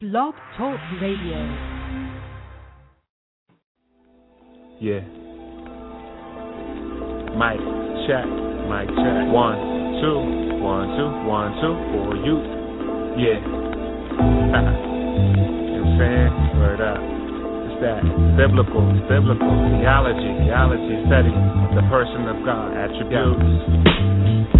Blog Talk Radio. Yeah. Mic check, mic check. One, two, one, two, one, two for you. Yeah. you know I'm saying? Word up. It's that biblical, biblical theology, theology study of the person of God, attributes.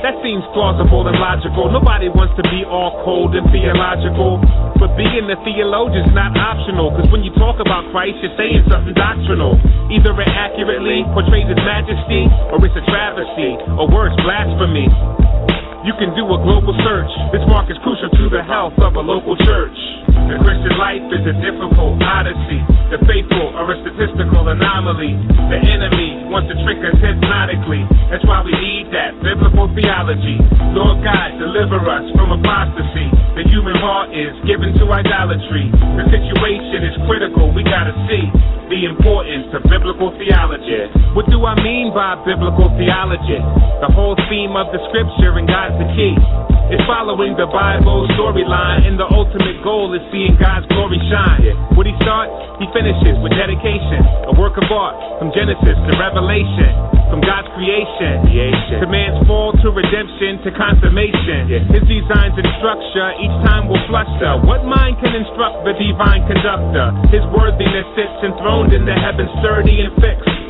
That seems plausible and logical. Nobody wants to be all cold and theological. But being a theologian's not optional. Cause when you talk about Christ, you're saying something doctrinal. Either it accurately portrays his majesty, or it's a travesty, or worse, blasphemy. You can do a global search. This mark is crucial to the health of a local church. The Christian life is a difficult odyssey. The faithful are a statistical anomaly. The enemy wants to trick us hypnotically. That's why we need that biblical theology. Lord God, deliver us from apostasy. The human heart is given to idolatry. The situation is critical. We gotta see the importance of biblical theology. What do I mean by biblical theology? The whole theme of the scripture and God the key. It's following the Bible storyline, and the ultimate goal is seeing God's glory shine. What he starts, he finishes with dedication. A work of art from Genesis to Revelation, from God's creation to man's fall to redemption to consummation. His designs and structure each time will fluster. What mind can instruct the divine conductor? His worthiness sits enthroned in the heavens, sturdy and fixed.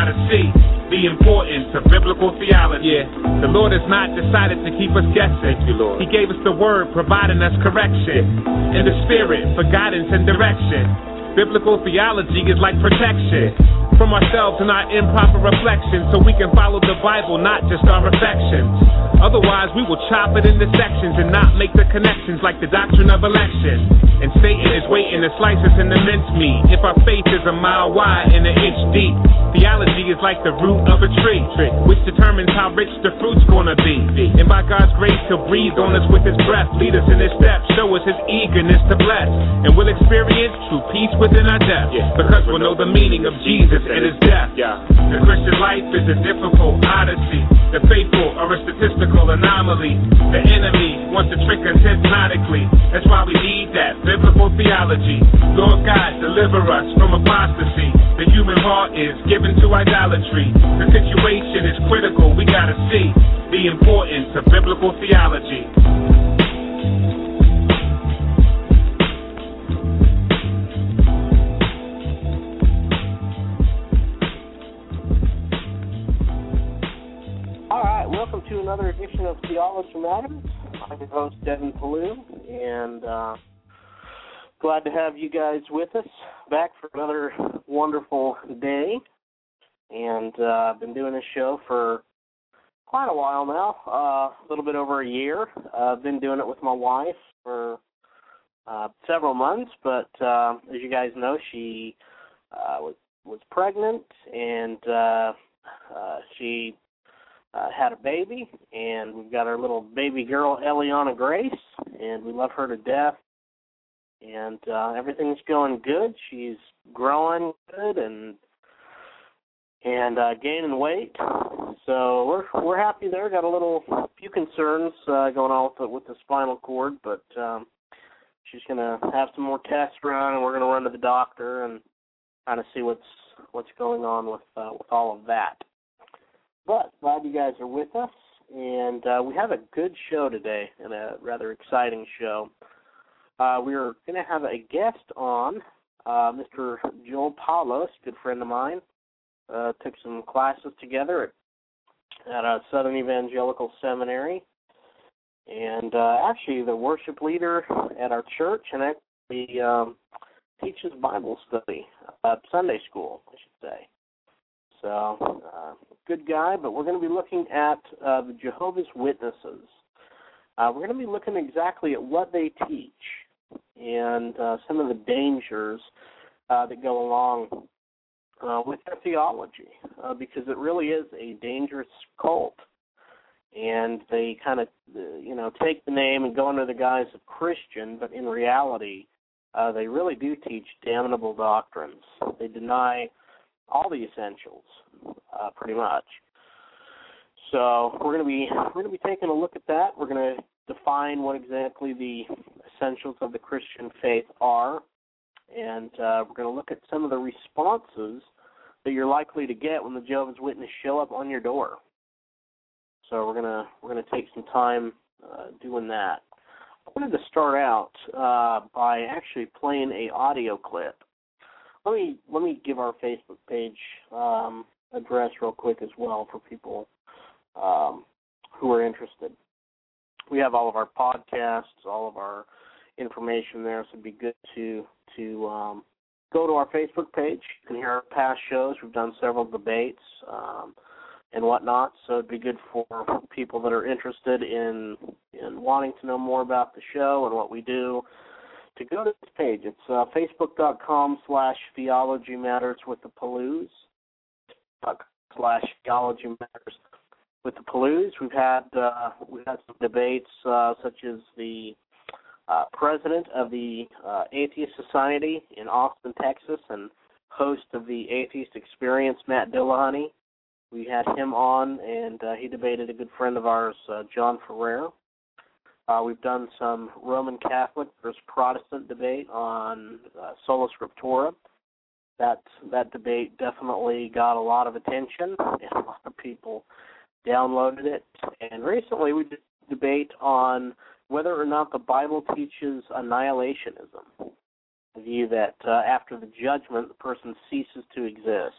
gotta see the importance of biblical theology. Yeah. The Lord has not decided to keep us guessing. Thank you, Lord. He gave us the word, providing us correction, and the spirit for guidance and direction. Biblical theology is like protection from ourselves and our improper reflections so we can follow the Bible, not just our affections. Otherwise, we will chop it into sections and not make the connections like the doctrine of election. And Satan is waiting to slice us in into mincemeat if our faith is a mile wide and an inch deep. Theology is like the root of a tree, which determines how rich the fruit's gonna be. And by God's grace, He'll breathe on us with His breath, lead us in His steps, show us His eagerness to bless. And we'll experience true peace within our depth because we'll know the meaning of Jesus and His death. The Christian life is a difficult odyssey. The faithful are a statistical anomaly. The enemy wants to trick us hypnotically. That's why we need that biblical theology. Lord God, deliver us from apostasy. The human heart is given to idolatry. The situation is critical. We gotta see the importance of biblical theology. Welcome to another edition of Theology Matters. I'm your host, Devin Pellew, and uh, glad to have you guys with us back for another wonderful day. And uh, I've been doing this show for quite a while now, uh, a little bit over a year. Uh, I've been doing it with my wife for uh, several months, but as you guys know, she was was pregnant and she uh, had a baby, and we've got our little baby girl Eliana Grace, and we love her to death. And uh, everything's going good. She's growing good and and uh, gaining weight. So we're we're happy there. Got a little few concerns uh, going on with the, with the spinal cord, but um, she's gonna have some more tests run, and we're gonna run to the doctor and kind of see what's what's going on with uh, with all of that. But glad you guys are with us, and uh, we have a good show today and a rather exciting show. Uh, we're going to have a guest on, uh, Mr. Joel Paulus, good friend of mine. Uh, took some classes together at at a Southern Evangelical Seminary, and uh, actually the worship leader at our church, and actually um, teaches Bible study, Sunday school, I should say. So, uh, good guy, but we're going to be looking at uh, the Jehovah's Witnesses. Uh, we're going to be looking exactly at what they teach and uh, some of the dangers uh, that go along uh, with their theology, uh, because it really is a dangerous cult. And they kind of, you know, take the name and go under the guise of Christian, but in reality, uh, they really do teach damnable doctrines. They deny all the essentials, uh, pretty much. So we're going to be we're going to be taking a look at that. We're going to define what exactly the essentials of the Christian faith are, and uh, we're going to look at some of the responses that you're likely to get when the Jehovah's Witnesses show up on your door. So we're gonna we're gonna take some time uh, doing that. I wanted to start out uh, by actually playing a audio clip let me let me give our Facebook page um, address real quick as well for people um, who are interested. We have all of our podcasts, all of our information there, so it'd be good to to um, go to our Facebook page. You can hear our past shows. We've done several debates um, and whatnot, so it'd be good for people that are interested in in wanting to know more about the show and what we do to go to this page. It's uh, facebook.com slash theology matters with the Pellews. Slash theology matters with the Pellews. We've had uh, we've had some debates uh, such as the uh, president of the uh, Atheist Society in Austin, Texas, and host of the Atheist Experience, Matt Dillahunty. We had him on, and uh, he debated a good friend of ours, John Ferrer. Uh, we've done some Roman Catholic versus Protestant debate on uh, sola scriptura. That that debate definitely got a lot of attention, and a lot of people downloaded it. And recently, we did a debate on whether or not the Bible teaches annihilationism, the view that uh, after the judgment, the person ceases to exist.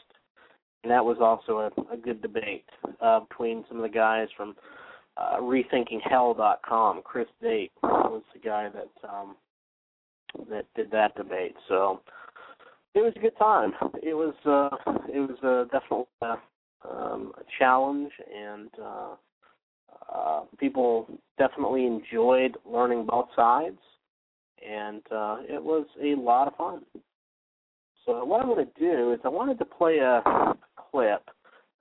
And that was also a, a good debate uh, between some of the guys from uh, rethinkinghell.com. Chris Date was the guy that um, that did that debate. So it was a good time. It was uh, it was uh, definitely uh, um, a challenge, and uh, uh, people definitely enjoyed learning both sides, and uh, it was a lot of fun. So what I'm going to do is I wanted to play a clip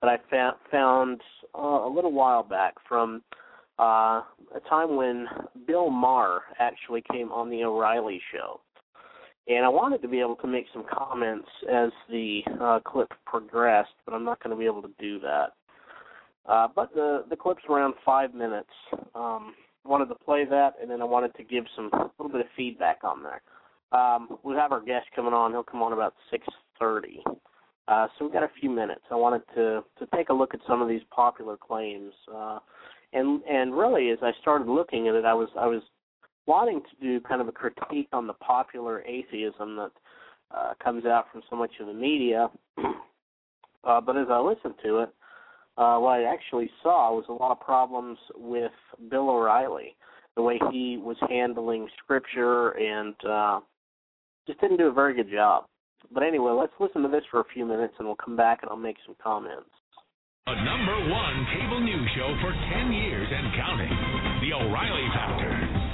that I fa- found uh, a little while back from uh, a time when Bill Maher actually came on the O'Reilly show. And I wanted to be able to make some comments as the uh, clip progressed, but I'm not going to be able to do that. Uh, but the the clip's around five minutes. Um, wanted to play that, and then I wanted to give some a little bit of feedback on there. Um, we have our guest coming on. He'll come on about six thirty. Uh, so we've got a few minutes. I wanted to to take a look at some of these popular claims, uh, and and really as I started looking at it, I was I was wanting to do kind of a critique on the popular atheism that uh, comes out from so much of the media. uh, but as I listened to it, uh, what I actually saw was a lot of problems with Bill O'Reilly, the way he was handling scripture, and uh, just didn't do a very good job. But anyway, let's listen to this for a few minutes and we'll come back and I'll make some comments. A number one cable news show for 10 years and counting. The O'Reilly Factor.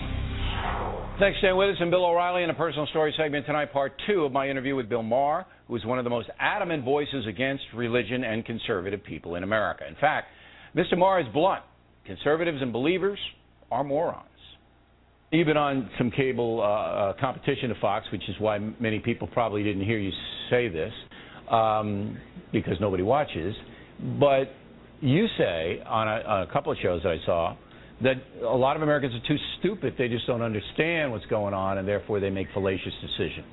Thanks for staying with us. And Bill O'Reilly in a personal story segment tonight, part two of my interview with Bill Maher, who is one of the most adamant voices against religion and conservative people in America. In fact, Mr. Maher is blunt. Conservatives and believers are morons even on some cable uh, uh, competition to Fox, which is why many people probably didn't hear you say this, um, because nobody watches. But you say on a, on a couple of shows that I saw that a lot of Americans are too stupid; they just don't understand what's going on, and therefore they make fallacious decisions.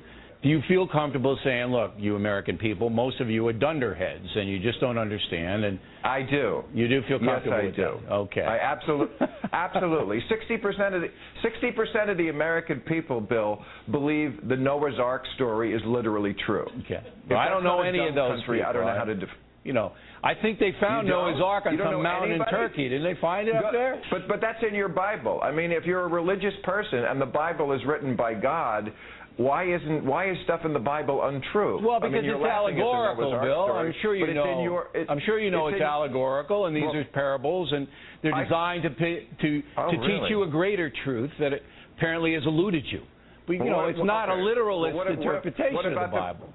Do you feel comfortable saying, look, you American people, most of you are dunderheads and you just don't understand? And I do. You do feel comfortable yes, I do. that? Okay. I absolutely, absolutely. Sixty percent of the sixty percent of the American people, Bill, believe the Noah's Ark story is literally true. Okay. Well, I don't know any of those country, people. I don't know how to. Def- You know, I think they found Noah's Ark on some mountain anybody? in Turkey. Didn't they find it up there? But but that's in your Bible. I mean, if you're a religious person and the Bible is written by God, why isn't why is stuff in the Bible untrue? Well, I mean, because it's laughing the Noah's allegorical, Bill. story, I'm sure you know. It's your, it- I'm sure you know it's, in- allegorical, and these Well, are parables, and they're I- designed to to Oh, to teach you a greater truth that it apparently has eluded you. But you Well, know, it's well, not a okay. literalist Well, what- what- interpretation what of the about the- Bible.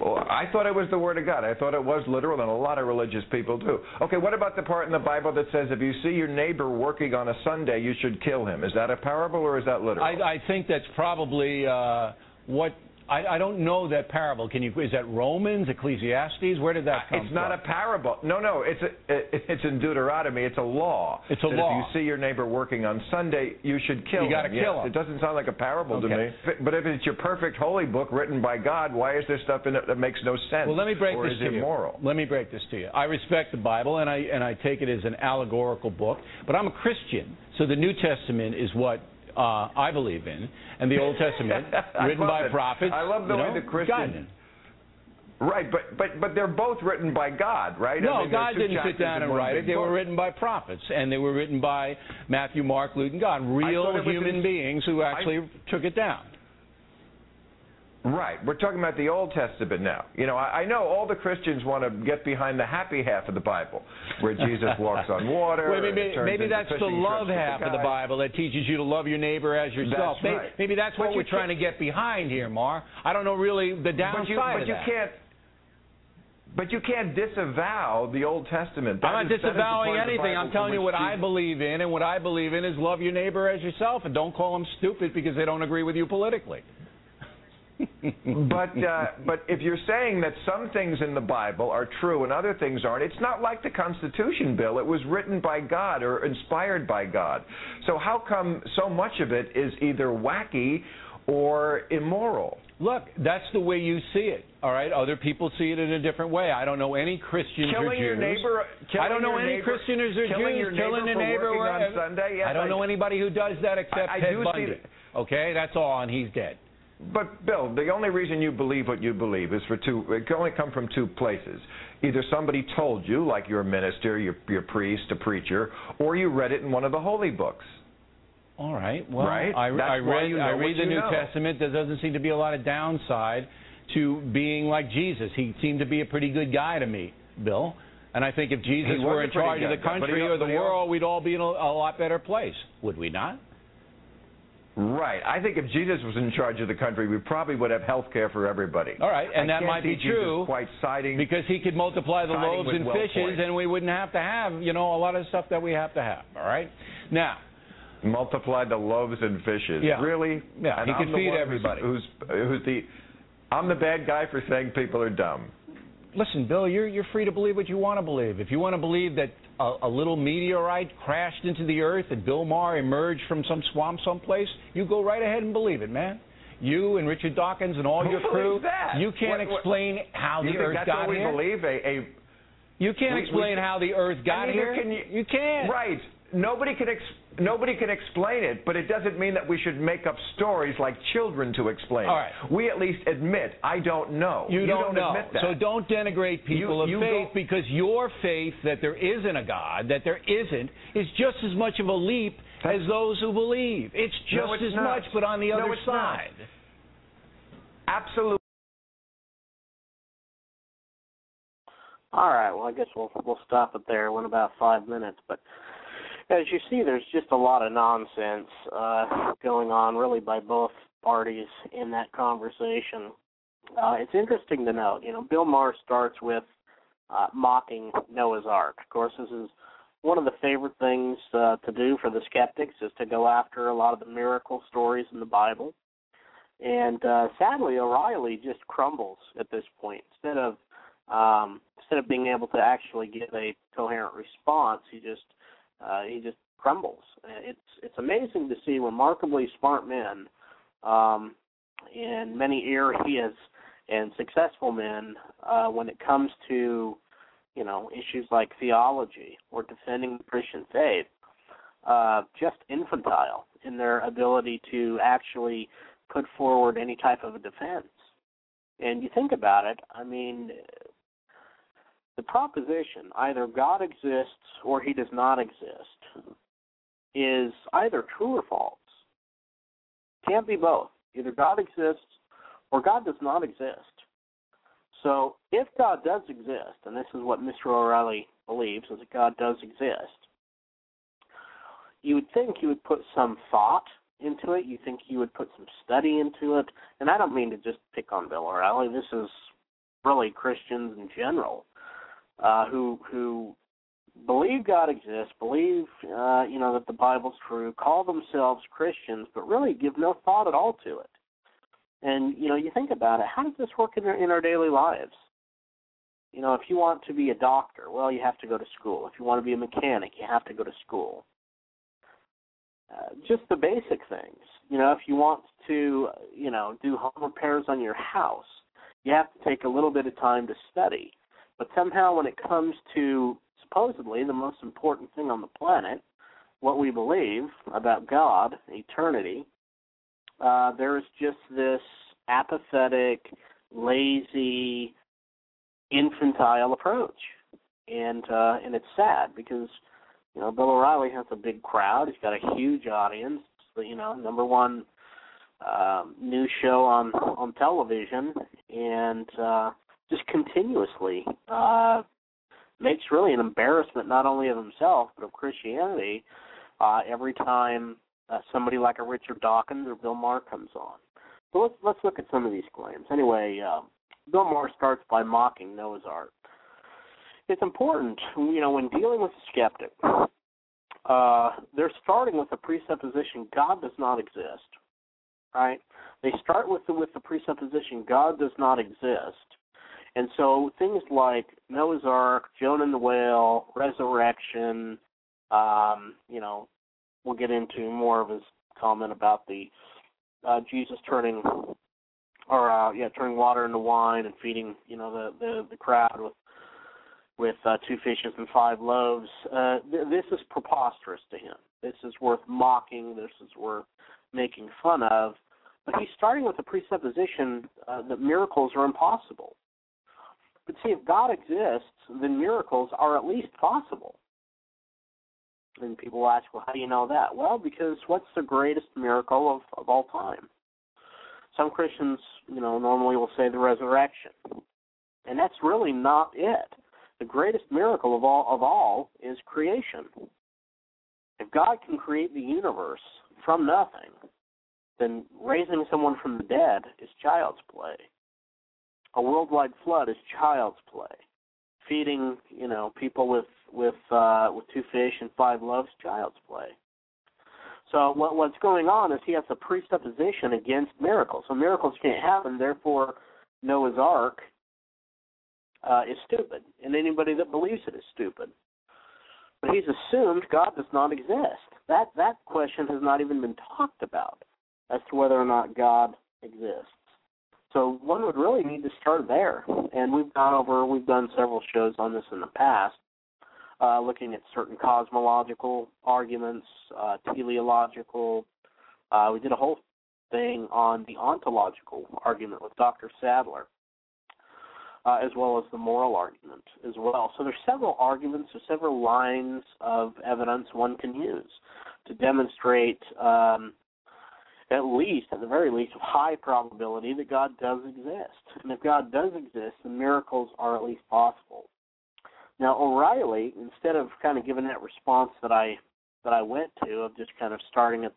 Well, I thought it was the Word of God. I thought it was literal, and a lot of religious people do. Okay, what about the part in the Bible that says if you see your neighbor working on a Sunday, you should kill him? Is that a parable or is that literal? I, I think that's probably uh, what I, I don't know that parable. Can you? Is that Romans, Ecclesiastes? Where did that uh, come from? it's not from? a parable. No, no, it's a, it, it's in Deuteronomy. It's a law. It's a law. If you see your neighbor working on Sunday, you should kill him. You gotta kill Yes, him. It doesn't sound like a parable to me. If But if it's your perfect holy book written by God, why is there stuff in it that makes no sense? Well, let me break or this is to immoral? you. Let me break this to you. I respect the Bible, and I and I take it as an allegorical book. But I'm a Christian, so the New Testament is what uh, I believe in, and the Old Testament, written by it. prophets. I love the you way know, the Christian- guided. Right, but but but they're both written by God, right? I No, mean, God didn't sit down and write it. They were written by prophets, and they were written by Matthew, Mark, Luke, and God, real thought it was human in- beings who actually took it down. Right. We're talking about the Old Testament now. You know, I, I know all the Christians want to get behind the happy half of the Bible, where Jesus walks on water. Maybe maybe that's the love half of the. Bible that teaches you to love your neighbor as yourself. That's maybe, right. maybe that's what you we're trying to get behind here, Maher. I don't know really the downside But you, but of you that. can't. But you can't disavow the Old Testament. That I'm not is- the disavowing the anything. I'm telling you what I believe in, and what I believe in is love your neighbor as yourself, and don't call them stupid because they don't agree with you politically. But uh, but if you're saying that some things in the Bible are true and other things aren't, it's not like the Constitution bill. It was written by God or inspired by God. So how come so much of it is either wacky or immoral? Look, that's the way you see it. All right. Other people see it in a different way. I don't know any Christians or Killing Jews. your neighbor. Killing I don't know any neighbor, Christians or killing Jews your neighbor killing a neighbor. on Sunday. Yes, I don't know anybody who does that except I Ted do see Bundy. that. Okay, that's all, and he's dead. But Bill, the only reason you believe what you believe is for two. It can only come from two places. Either somebody told you, like your minister, your your priest, a preacher, or you read it in one of the holy books. All right. Well, Right? I, I read you know I read the New know. Testament. There doesn't seem to be a lot of downside to being like Jesus. He seemed to be a pretty good guy to me, Bill. And I think if Jesus were in charge of the guy, country or the but he al- world, we'd all be in a, a lot better place, would we not? Right. I think if Jesus was in charge of the country, we probably would have health care for everybody. All right, and I that might be true Quite siding. because he could multiply the loaves and fishes, and we wouldn't have to have, you know, a lot of stuff that we have to have. All right. Now, multiply the loaves and fishes. Yeah. Really? Yeah, And he could the feed everybody. Who's, who's the? I'm the bad guy for saying people are dumb. listen, Bill, you're you're free to believe what you want to believe. If you want to believe that a, a little meteorite crashed into the earth and Bill Maher emerged from some swamp someplace, you go right ahead and believe it, man. You and Richard Dawkins and all Who your crew, that? you can't What- what- explain how the earth that's got what we here. believe? A, a You can't we- explain we- how the earth got here. can you- you can't. right. Nobody can ex- nobody can explain it, but it doesn't mean that we should make up stories like children to explain. All it. We at least admit I don't know. You, don't, know. admit that. So don't denigrate people You- of you faith go- because your faith that there isn't a God, that there isn't, is just as much of a leap as those who believe. It's just No, it's as not. much, but on the No, other it's not. side. Absolutely. All right. Well, I guess we'll we'll stop it there. It went about five minutes, but as you see, there's just a lot of nonsense uh, going on, really, by both parties in that conversation. Uh, it's interesting to note. You know, Bill Maher starts with uh, mocking Noah's Ark. Of course, this is one of the favorite things uh, to do for the skeptics is to go after a lot of the miracle stories in the Bible. And uh, sadly, O'Reilly just crumbles at this point. Instead of um, instead of being able to actually give a coherent response, he just uh, he just crumbles. It's it's amazing to see remarkably smart men um, in many areas and successful men uh, when it comes to you know issues like theology or defending the Christian faith, uh, just infantile in their ability to actually put forward any type of a defense. And you think about it, I mean, the proposition either God exists or he does not exist is either true or false. Can't be both. Either God exists or God does not exist. So if God does exist, and this is what Mr. O'Reilly believes, is that God does exist, you would think you would put some thought into it. You think you would put some study into it. And I don't mean to just pick on Bill O'Reilly. This is really Christians in general uh, who who believe God exists, believe uh, you know that the Bible's true, call themselves Christians, but really give no thought at all to it. And you know, you think about it, how does this work in our, in our daily lives? You know, if you want to be a doctor, well, you have to go to school. If you want to be a mechanic, you have to go to school. Uh, just the basic things. You know, if you want to, you know, do home repairs on your house, you have to take a little bit of time to study. But somehow, when it comes to supposedly the most important thing on the planet, what we believe about God, eternity, uh, there is just this apathetic, lazy, infantile approach, and uh, and it's sad because you know Bill O'Reilly has a big crowd. He's got a huge audience. You know, number one um, news show on on television, and uh, just continuously uh, makes really an embarrassment not only of himself but of Christianity uh, every time uh, somebody like a Richard Dawkins or Bill Maher comes on. So let's let's look at some of these claims. Anyway, uh, Bill Maher starts by mocking Noah's Ark. It's important, you know, when dealing with a skeptic, uh, they're starting with the presupposition God does not exist. Right? They start with the with the presupposition God does not exist, and so things like Noah's Ark, Jonah and the whale, resurrection, um, you know, we'll get into more of his comment about the uh, Jesus turning or uh, yeah, turning water into wine and feeding you know the the, the crowd with with uh, two fishes and five loaves. Uh, th- this is preposterous to him. This is worth mocking. This is worth making fun of. But he's starting with the presupposition uh, that miracles are impossible. But see, if God exists, then miracles are at least possible. And people ask, well, how do you know that? Well, because what's the greatest miracle of, of all time? Some Christians, you know, normally will say the resurrection. And that's really not it. The greatest miracle of all of all is creation. If God can create the universe from nothing, then raising someone from the dead is child's play. A worldwide flood is child's play. Feeding, you know, people with with uh, with two fish and five loaves, child's play. So what, what's going on is he has a presupposition against miracles. So miracles can't happen. Therefore, Noah's Ark uh, is stupid, and anybody that believes it is stupid. But he's assumed God does not exist. That that question has not even been talked about as to whether or not God exists. So one would really need to start there. And we've gone over, we've done several shows on this in the past, uh, looking at certain cosmological arguments, uh, teleological. Uh, we did a whole thing on the ontological argument with Dr. Sadler. Uh, as well as the moral argument as well. So there's several arguments, or several lines of evidence one can use to demonstrate um, at least, at the very least, of high probability that God does exist. And if God does exist, then miracles are at least possible. Now O'Reilly, instead of kind of giving that response that I that I went to of just kind of starting at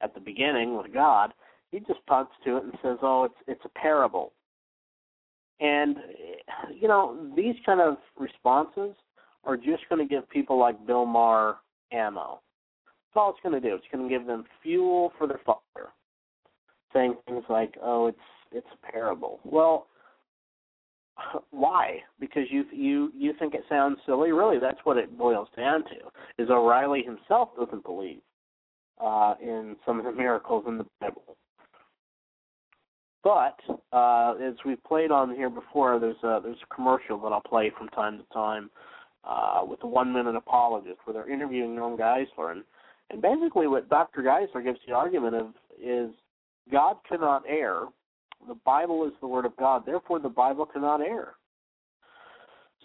at the beginning with God, he just punts to it and says, "Oh, it's it's a parable." And you know, these kind of responses are just going to give people like Bill Maher ammo. All it's going to do. It's going to give them fuel for their fire. Saying things like, "Oh, it's it's a parable." Well, why? Because you you you think it sounds silly. Really, that's what it boils down to. Is O'Reilly himself doesn't believe uh, in some of the miracles in the Bible. But uh, as we've played on here before, there's a there's a commercial that I'll play from time to time uh, with the one minute apologist where they're interviewing Norm Geisler and and basically what Dr. Geisler gives the argument of is God cannot err. The Bible is the word of God, therefore the Bible cannot err.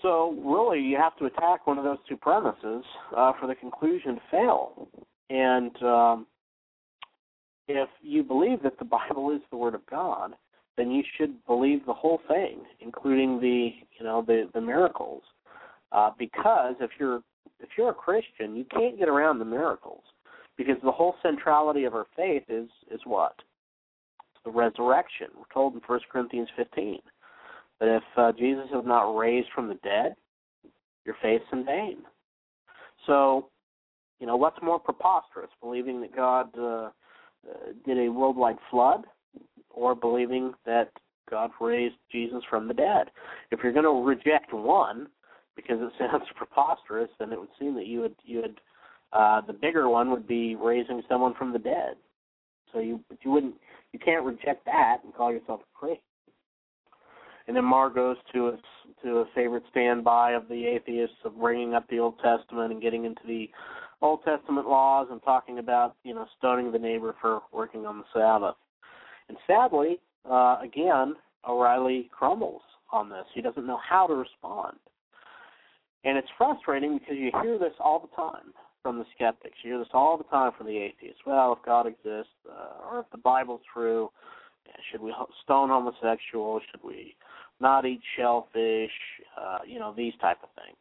So really, you have to attack one of those two premises uh, for the conclusion to fail. And um, if you believe that the Bible is the Word of God, then you should believe the whole thing, including the you know the the miracles, uh, because if you're if you're a Christian, you can't get around the miracles, because the whole centrality of our faith is is what the resurrection. We're told in First Corinthians 15 that if uh, Jesus is not raised from the dead, your faith's in vain. So, you know, what's more preposterous, believing that God uh, uh, did a worldwide flood, or believing that God raised Jesus from the dead? If you're going to reject one because it sounds preposterous, then it would seem that you would you would uh, the bigger one would be raising someone from the dead. So you you wouldn't you can't reject that and call yourself a Christian. And then Maher goes to a, to a favorite standby of the atheists of bringing up the Old Testament and getting into the Old Testament laws and talking about you know stoning the neighbor for working on the Sabbath. And sadly, uh, again, O'Reilly crumbles on this. He doesn't know how to respond. And it's frustrating because you hear this all the time from the skeptics. You hear this all the time from the atheists. Well, if God exists, uh, or if the Bible's true, should we stone homosexuals? Should we not eat shellfish? Uh, you know, these type of things.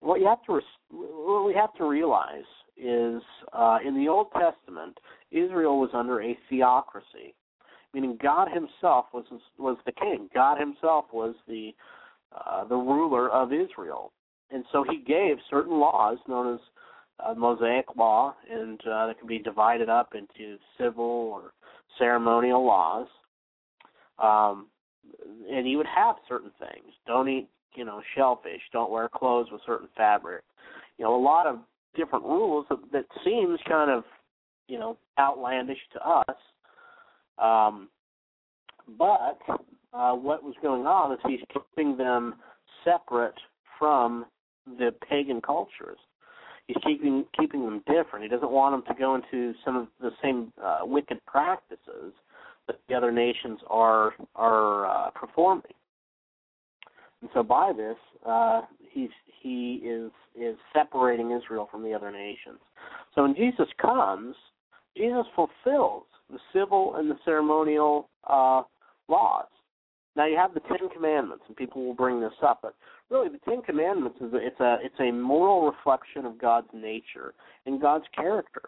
What you have to what we have to realize is uh, in the Old Testament, Israel was under a theocracy, meaning God Himself was was the king. God Himself was the uh, the ruler of Israel, and so He gave certain laws known as uh, Mosaic law, and uh, that can be divided up into civil or ceremonial laws. Um, and you would have certain things. Don't eat, you know, shellfish. Don't wear clothes with certain fabric. You know, a lot of different rules that, that seems kind of, you know, outlandish to us. Um, but uh, what was going on is he's keeping them separate from the pagan cultures he's keeping keeping them different. He doesn't want them to go into some of the same uh, wicked practices that the other nations are are uh, performing. And so by this, uh, he's he is is separating Israel from the other nations. So when Jesus comes, Jesus fulfills the civil and the ceremonial uh, laws. Now you have the Ten Commandments, and people will bring this up, but really the Ten Commandments is a, it's a it's a moral reflection of God's nature and God's character,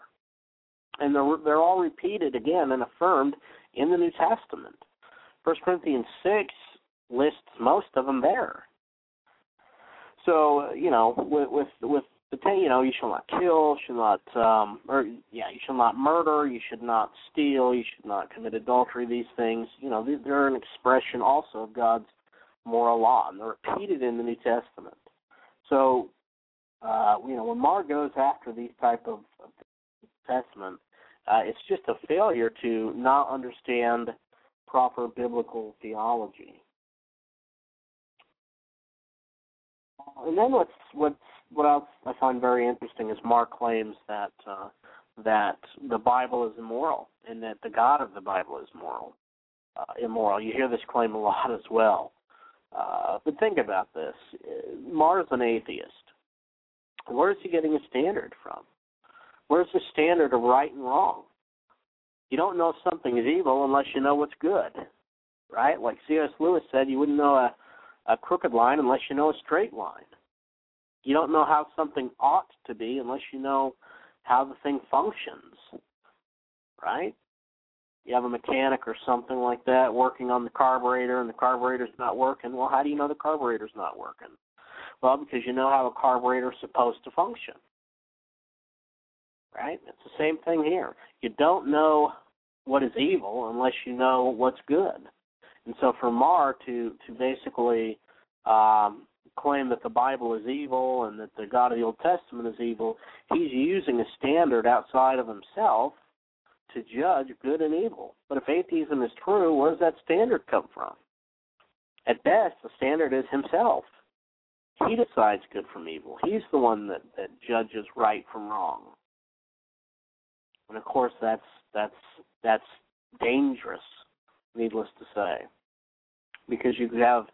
and they're they're all repeated again and affirmed in the New Testament. First Corinthians six lists most of them there. So you know, with with with the ten, you know, you shall not kill, shall not, um, or yeah, you shall not murder, you should not steal, you should not commit adultery. These things, you know, they're an expression also of God's moral law, and they're repeated in the New Testament. So, uh, you know, when Maher goes after these type of, of Testament, uh, it's just a failure to not understand proper biblical theology. And then what's what's what else I find very interesting is Maher claims that uh, that the Bible is immoral and that the God of the Bible is moral, uh, immoral. You hear this claim a lot as well. Uh, but think about this: Maher's an atheist. Where is he getting his standard from? Where's the standard of right and wrong? You don't know something is evil unless you know what's good, right? Like C.S. Lewis said, you wouldn't know a, a crooked line unless you know a straight line. You don't know how something ought to be unless you know how the thing functions, right? You have a mechanic or something like that working on the carburetor and the carburetor's not working. Well, how do you know the carburetor's not working? Well, because you know how a carburetor's supposed to function. Right? It's the same thing here. You don't know what is evil unless you know what's good. And so for Maher to to basically um, claim that the Bible is evil and that the God of the Old Testament is evil, he's using a standard outside of himself to judge good and evil. But if atheism is true, where does that standard come from? At best, the standard is himself. He decides good from evil. He's the one that, that judges right from wrong. And of course that's that's that's dangerous, needless to say. Because you could have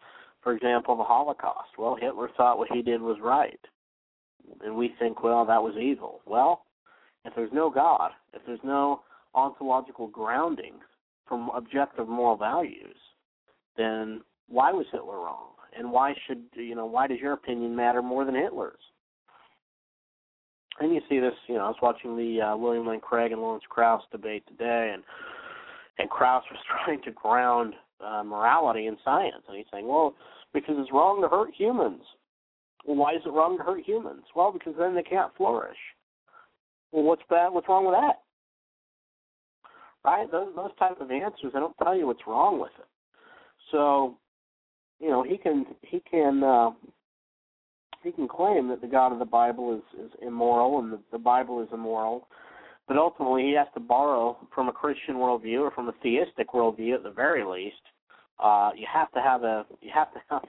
For example, the Holocaust. Well, Hitler thought what he did was right. And we think, well, that was evil. Well, if there's no God, if there's no ontological grounding from objective moral values, then why was Hitler wrong? And why should you know why does your opinion matter more than Hitler's? And you see this, you know, I was watching the uh, William Lane Craig and Lawrence Krauss debate today, and and Krauss was trying to ground uh, morality in science, and he's saying, well, because it's wrong to hurt humans. Why is it wrong to hurt humans? Well, because then they can't flourish. Well, what's bad? What's wrong with that? Right? Those those type of answers, they don't tell you what's wrong with it. So, you know, he can he can uh, he can claim that the God of the Bible is is immoral and the, the Bible is immoral, but ultimately he has to borrow from a Christian worldview or from a theistic worldview at the very least. Uh, you have to have a you have to have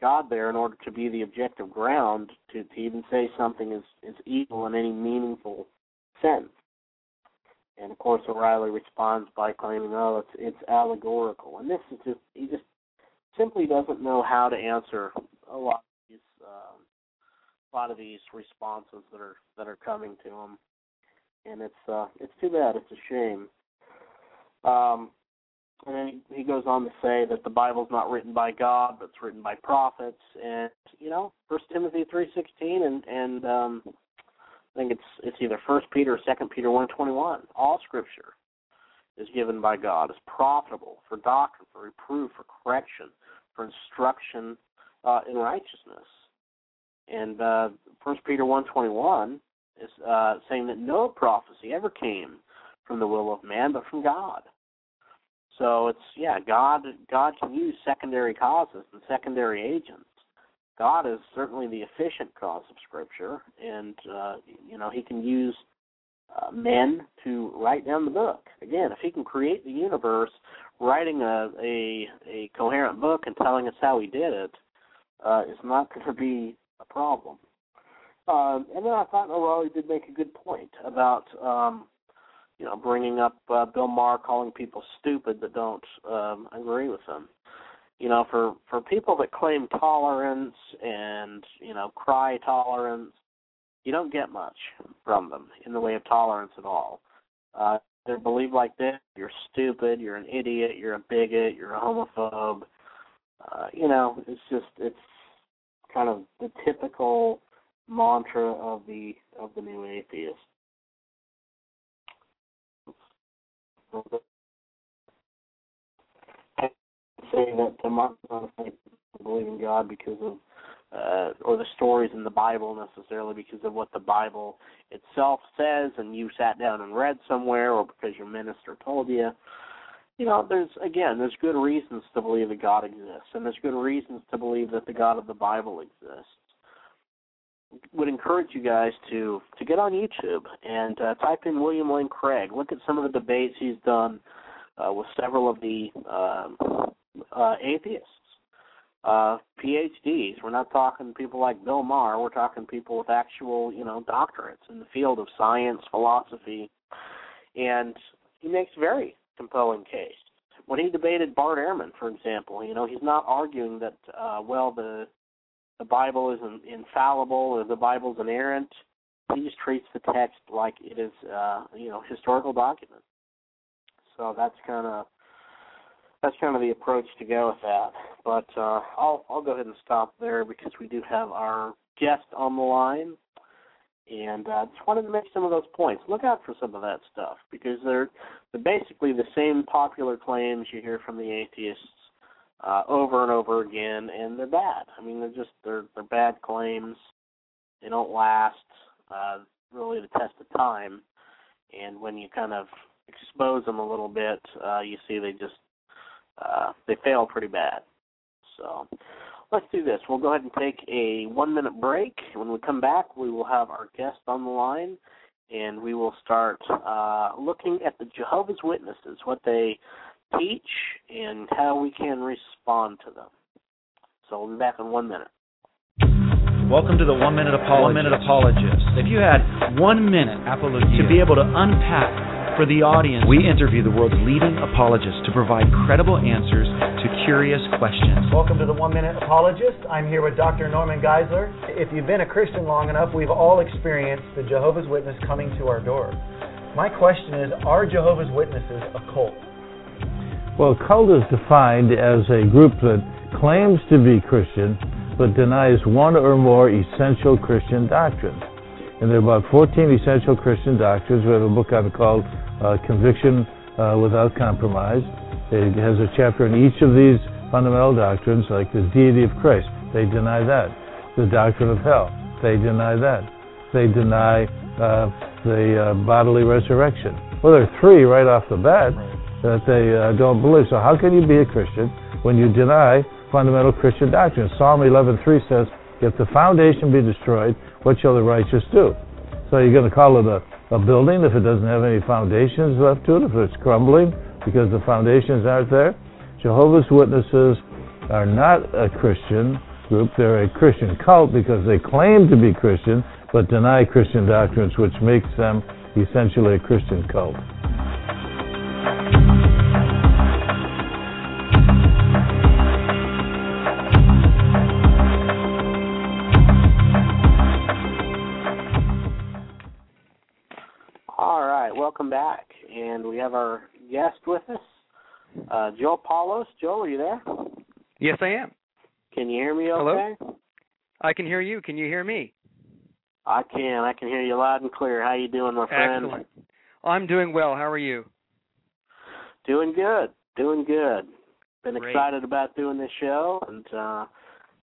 God there in order to be the objective ground to, to even say something is, is evil in any meaningful sense. And of course, O'Reilly responds by claiming, "Oh, it's it's allegorical," and this is just he just simply doesn't know how to answer a lot of these um, a lot of these responses that are that are coming to him, and it's uh, it's too bad. It's a shame. Um, and then he goes on to say that the Bible's not written by God, but it's written by prophets. And you know, First Timothy three sixteen, and and um, I think it's it's either First Peter or Second Peter one twenty one. All Scripture is given by God, is profitable for doctrine, for reproof, for correction, for instruction uh, in righteousness. And uh, Peter one twenty one is uh, saying that no prophecy ever came from the will of man, but from God. So it's yeah, God God can use secondary causes and secondary agents. God is certainly the efficient cause of Scripture, and uh, you know He can use uh, men to write down the book. Again, if He can create the universe, writing a a, a coherent book and telling us how He did it uh, is not going to be a problem. Um, and then I thought O'Reilly did make a good point about um, you know, bringing up uh, Bill Maher calling people stupid that don't um, agree with him. You know, for for people that claim tolerance and you know cry tolerance, you don't get much from them in the way of tolerance at all. Uh, they believe like this: you're stupid, you're an idiot, you're a bigot, you're a homophobe. Uh, you know, it's just it's kind of the typical mantra of the of the new atheist. Say that the Marxists believe in God because of uh, or the stories in the Bible necessarily because of what the Bible itself says and you sat down and read somewhere or because your minister told you. You know, there's again, there's good reasons to believe that God exists, and there's good reasons to believe that the God of the Bible exists. Would encourage you guys to to get on YouTube and uh, type in William Lane Craig. Look at some of the debates he's done uh, with several of the uh, uh, atheists, uh, PhDs. We're not talking people like Bill Maher. We're talking people with actual, you know, doctorates in the field of science, philosophy, and he makes very compelling case. When he debated Bart Ehrman, for example, you know, he's not arguing that, uh, well, the the Bible is infallible or the Bible's inerrant. He just treats the text like it is, uh, you know, historical document. So that's kind of that's kind of the approach to go with that. But uh, I'll I'll go ahead and stop there because we do have our guest on the line, and uh, just wanted to make some of those points. Look out for some of that stuff because they're they're basically the same popular claims you hear from the atheists uh, over and over again, and they're bad. I mean, they're just they're they're bad claims. They don't last uh, really the test of time, and when you kind of expose them a little bit, uh, you see they just uh, they fail pretty bad. So let's do this. We'll go ahead and take a one minute break. When we come back, we will have our guest on the line, and we will start uh, looking at the Jehovah's Witnesses, what they teach, and how we can respond to them. So we'll be back in one minute. Welcome to the One Minute Apologist. One Minute Apologist. If you had one minute Apologist. to be able to unpack For the audience, we interview the world's leading apologists to provide credible answers to curious questions. Welcome to the One Minute Apologist. I'm here with Dr. Norman Geisler. If you've been a Christian long enough, we've all experienced the Jehovah's Witness coming to our door. My question is Are Jehovah's Witnesses a cult? Well, cult is defined as a group that claims to be Christian but denies one or more essential Christian doctrines. And there are about 14 essential Christian doctrines. We have a book on called uh, Conviction uh, Without Compromise. It has a chapter in each of these fundamental doctrines, like the deity of Christ. They deny that. The doctrine of hell. They deny that. They deny uh, the uh, bodily resurrection. Well, there are three right off the bat that they uh, don't believe. So how can you be a Christian when you deny fundamental Christian doctrine? Psalm 11:3 says, "If the foundation be destroyed, what shall the righteous do? So you're going to call it a, a building if it doesn't have any foundations left to it, if it's crumbling because the foundations aren't there? Jehovah's Witnesses are not a Christian group. They're a Christian cult because they claim to be Christian but deny Christian doctrines, which makes them essentially a Christian cult. Welcome back. And we have our guest with us, uh, Joel Paulus. Joe, are you there? Yes, I am. Can you hear me okay? Hello? I can hear you. Can you hear me? I can. I can hear you loud and clear. How you doing, my friend? Excellent. I'm doing well. How are you? Doing good. Doing good. Been Great. excited about doing this show and uh,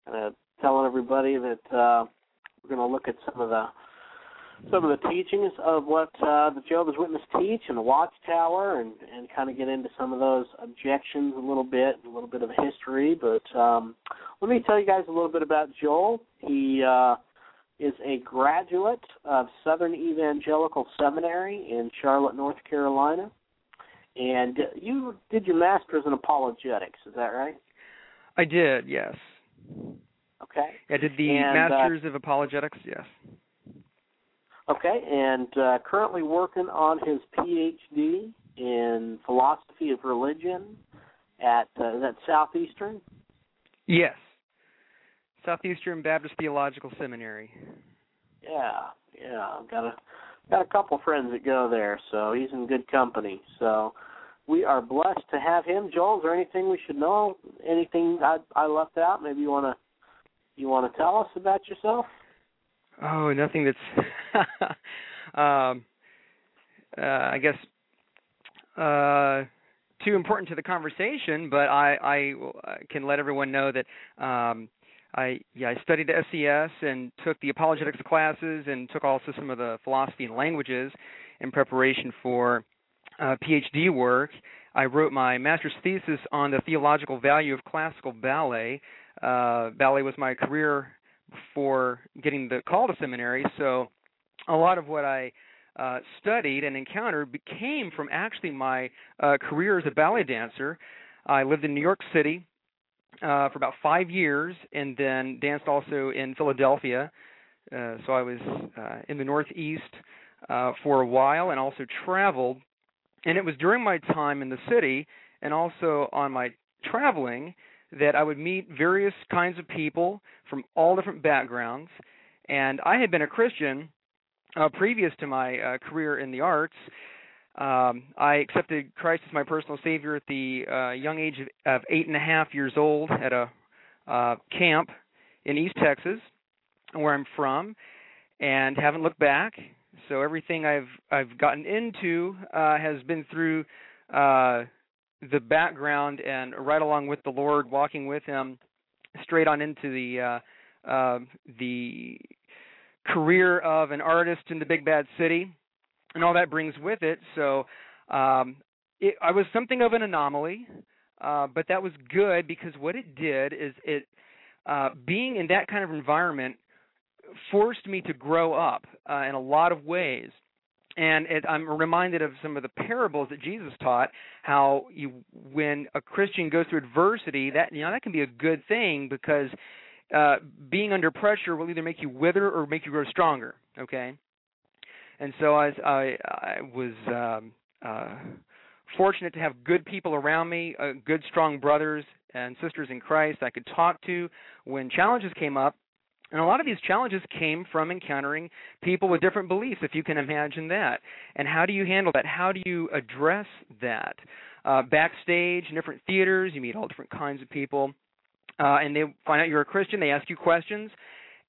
uh telling everybody that uh, we're going to look at some of the some of the teachings of what uh, the Jehovah's Witness teach and the Watchtower, and and kind of get into some of those objections a little bit, a little bit of history. But um, let me tell you guys a little bit about Joel. He uh, is a graduate of Southern Evangelical Seminary in Charlotte, North Carolina, and you did your master's in apologetics. Is that right? I did. Yes. Okay. I did the And, uh, Masters of Apologetics. Yes. Okay, and uh, currently working on his PhD in philosophy of religion at uh, that Southeastern. Yes. Southeastern Baptist Theological Seminary. Yeah, yeah. I've got a got a couple friends that go there, so he's in good company. So we are blessed to have him. Joel, is there anything we should know? Anything I I left out? Maybe you wanna you wanna tell us about yourself? Oh, nothing that's um uh I guess uh too important to the conversation, but I I uh, can let everyone know that um I yeah, I studied SES and took the apologetics classes and took also some of the philosophy and languages in preparation for uh, PhD work. I wrote my master's thesis on the theological value of classical ballet. Uh, ballet was my career before getting the call to seminary, so a lot of what I uh, studied and encountered came from actually my uh, career as a ballet dancer. I lived in New York City uh, for about five years, and then danced also in Philadelphia. Uh, so I was uh, in the Northeast uh, for a while, and also traveled. And it was during my time in the city, and also on my traveling, that I would meet various kinds of people from all different backgrounds. And I had been a Christian uh, previous to my uh, career in the arts. Um, I accepted Christ as my personal Savior at the uh, young age of, of eight and a half years old at a uh, camp in East Texas, where I'm from, and haven't looked back. So everything I've I've gotten into uh, has been through uh, the background and right along with the Lord, walking with Him, straight on into the uh, uh, the career of an artist in the big bad city and all that brings with it. So um, it, I was something of an anomaly, uh, but that was good because what it did is it uh, being in that kind of environment forced me to grow up uh, in a lot of ways. And it, I'm reminded of some of the parables that Jesus taught. How you, when a Christian goes through adversity, that you know that can be a good thing because uh, being under pressure will either make you wither or make you grow stronger. Okay, and so I, I, I was um, uh, fortunate to have good people around me, uh, good, strong brothers and sisters in Christ I could talk to when challenges came up. And a lot of these challenges came from encountering people with different beliefs, if you can imagine that. And how do you handle that? How do you address that? Uh, backstage, in different theaters, you meet all different kinds of people. Uh, and they find out you're a Christian, they ask you questions.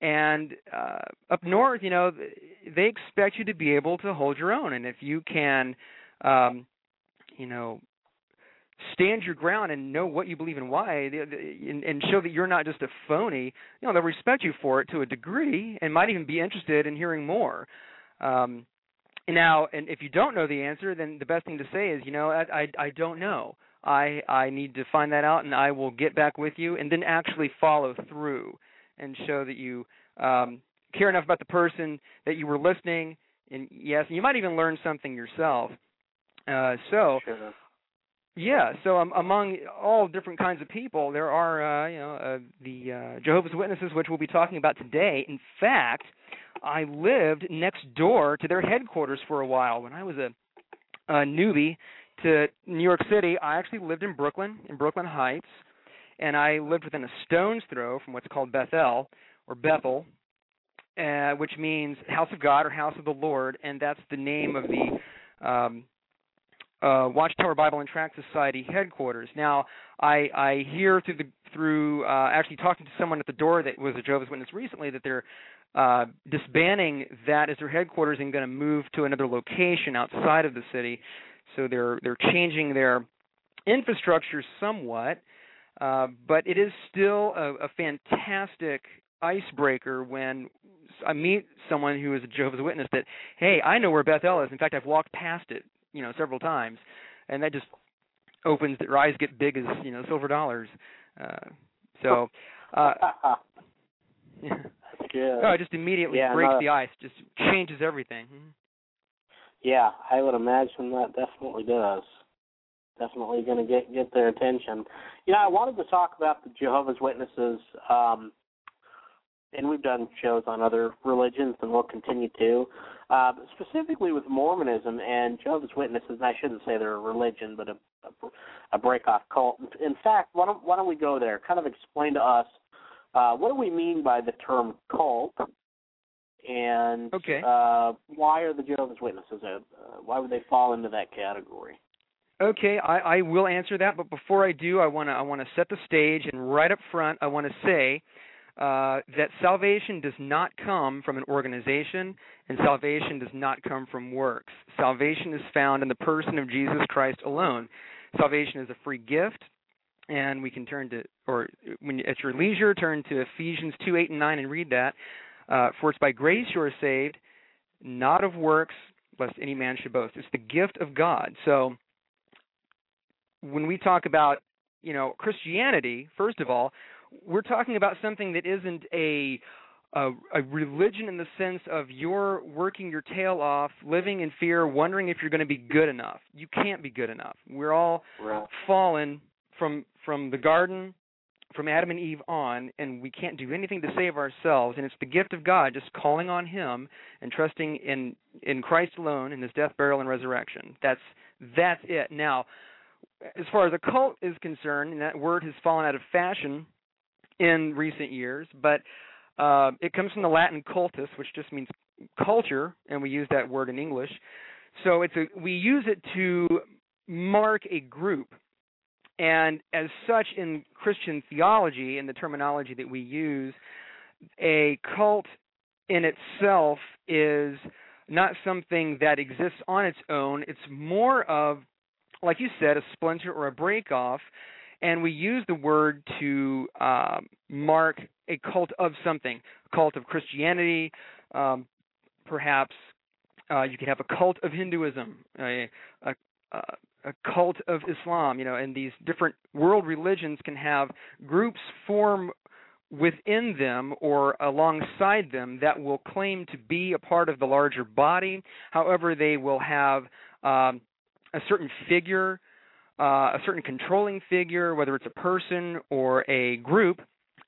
And uh, up north, you know, they expect you to be able to hold your own. And if you can, um, you know, stand your ground and know what you believe and why and, show that you're not just a phony. You know they'll respect you for it to a degree and might even be interested in hearing more. Um now and if you don't know the answer then the best thing to say is you know i i, I don't know. I i need to find that out and i will get back with you and then actually follow through and show that you um care enough about the person that you were listening. And yes and you might even learn something yourself. Uh so Sure. Yeah, so um, among all different kinds of people, there are uh, you know uh, the uh, Jehovah's Witnesses, which we'll be talking about today. In fact, I lived next door to their headquarters for a while when I was a, a newbie to New York City. I actually lived in Brooklyn, in Brooklyn Heights, and I lived within a stone's throw from what's called Bethel or Bethel, uh, which means house of God or house of the Lord, and that's the name of the um, uh, Watchtower Bible and Tract Society headquarters. Now, I, I hear through the through uh, actually talking to someone at the door that was a Jehovah's Witness recently that they're uh, disbanding that as their headquarters and going to move to another location outside of the city. So they're they're changing their infrastructure somewhat, uh, but it is still a, a fantastic icebreaker when I meet someone who is a Jehovah's Witness that, hey, I know where Bethel is. In fact, I've walked past it you know several times, and that just opens their eyes get big as you know silver dollars. Uh, so uh, yeah. That's good. oh, it just immediately Yeah, breaks no. the ice, just changes everything. Mhm. Yeah, I would imagine that definitely does. Definitely going to get get their attention. You know, I wanted to talk about the Jehovah's Witnesses, um, and we've done shows on other religions, and we'll continue to. Uh, specifically with Mormonism and Jehovah's Witnesses, and I shouldn't say they're a religion, but a, a, a break-off cult. In fact, why don't, why don't we go there? Kind of explain to us uh, what do we mean by the term cult, and Okay. uh, why are the Jehovah's Witnesses? Uh, uh, why would they fall into that category? Okay, I, I will answer that, but before I do, I want to I want to set the stage, and right up front, I want to say uh, that salvation does not come from an organization, and salvation does not come from works. Salvation is found in the person of Jesus Christ alone. Salvation is a free gift, and we can turn to, or when at your leisure, turn to Ephesians two eight and nine and read that. Uh, For it's by grace you are saved, not of works, lest any man should boast. It's the gift of God. So when we talk about you know Christianity, first of all, we're talking about something that isn't a a, a religion in the sense of you're working your tail off, living in fear, wondering if you're going to be good enough. You can't be good enough. We're all Right. fallen from from the garden from Adam and Eve on and we can't do anything to save ourselves and it's the gift of God just calling on him and trusting in in Christ alone in his death burial and resurrection that's that's it now as far as a cult is concerned and that word has fallen out of fashion in recent years but uh, it comes from the Latin cultus which just means culture and we use that word in English so it's a we use it to mark a group and as such, in Christian theology and the terminology that we use, a cult in itself is not something that exists on its own. It's more of, like you said, a splinter or a break off. And we use the word to um, mark a cult of something, a cult of Christianity, um, perhaps uh, you could have a cult of Hinduism, a, a, a cult of Islam, you know, and these different world religions can have groups form within them or alongside them that will claim to be a part of the larger body. However, they will have um, a certain figure, uh, a certain controlling figure, whether it's a person or a group,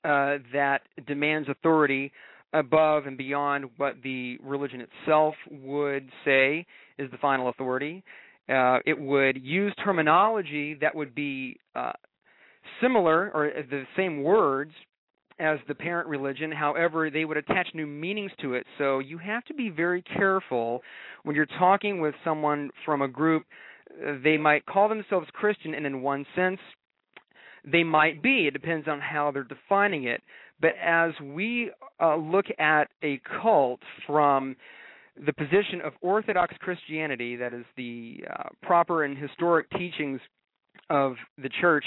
uh, that demands authority above and beyond what the religion itself would say is the final authority uh, it would use terminology that would be uh, similar or the same words as the parent religion. However, they would attach new meanings to it. So you have to be very careful when you're talking with someone from a group. They might call themselves Christian, and in one sense, they might be. It depends on how they're defining it. But as we uh, look at a cult from the position of Orthodox Christianity, that is the uh, proper and historic teachings of the church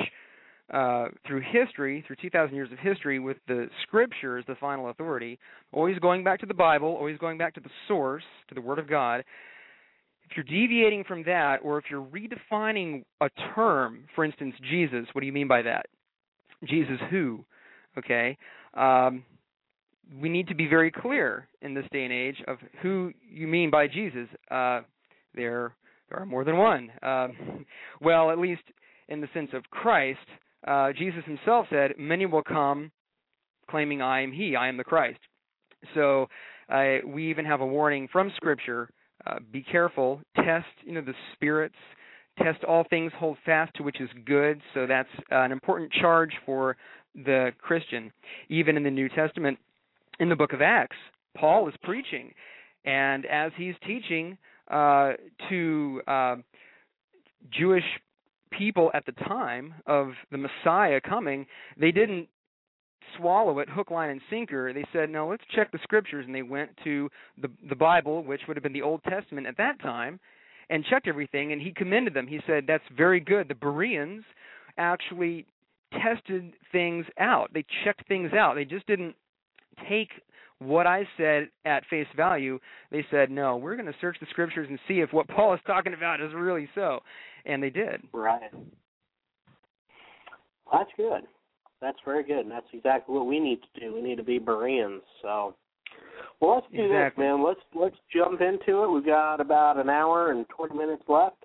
uh, through history, through 2,000 years of history, with the scriptures, the final authority, always going back to the Bible, always going back to the source, to the Word of God. If you're deviating from that, or if you're redefining a term, for instance, Jesus, what do you mean by that? Jesus who? Okay. Um, we need to be very clear in this day and age of who you mean by Jesus. Uh, there, there are more than one. Um, well, at least in the sense of Christ, uh, Jesus himself said, "Many will come, claiming I am He, I am the Christ." So uh, we even have a warning from Scripture: uh, be careful, test, you know, the spirits, test all things, hold fast to which is good. So that's uh, an important charge for the Christian. Even in the New Testament, in the book of Acts, Paul is preaching, and as he's teaching uh, to uh, Jewish people at the time of the Messiah coming, they didn't swallow it hook, line, and sinker. They said, "No, let's check the scriptures," and they went to the the Bible, which would have been the Old Testament at that time, and checked everything. And he commended them. He said, "That's very good." The Bereans actually tested things out. They checked things out. They just didn't take what I said at face value. They said, "No, we're going to search the scriptures and see if what Paul is talking about is really so." And they did. Right. That's good. That's very good, and that's exactly what we need to do. We need to be Bereans. So, well, let's do Exactly. this, man. Let's let's jump into it. We've got about an hour and twenty minutes left.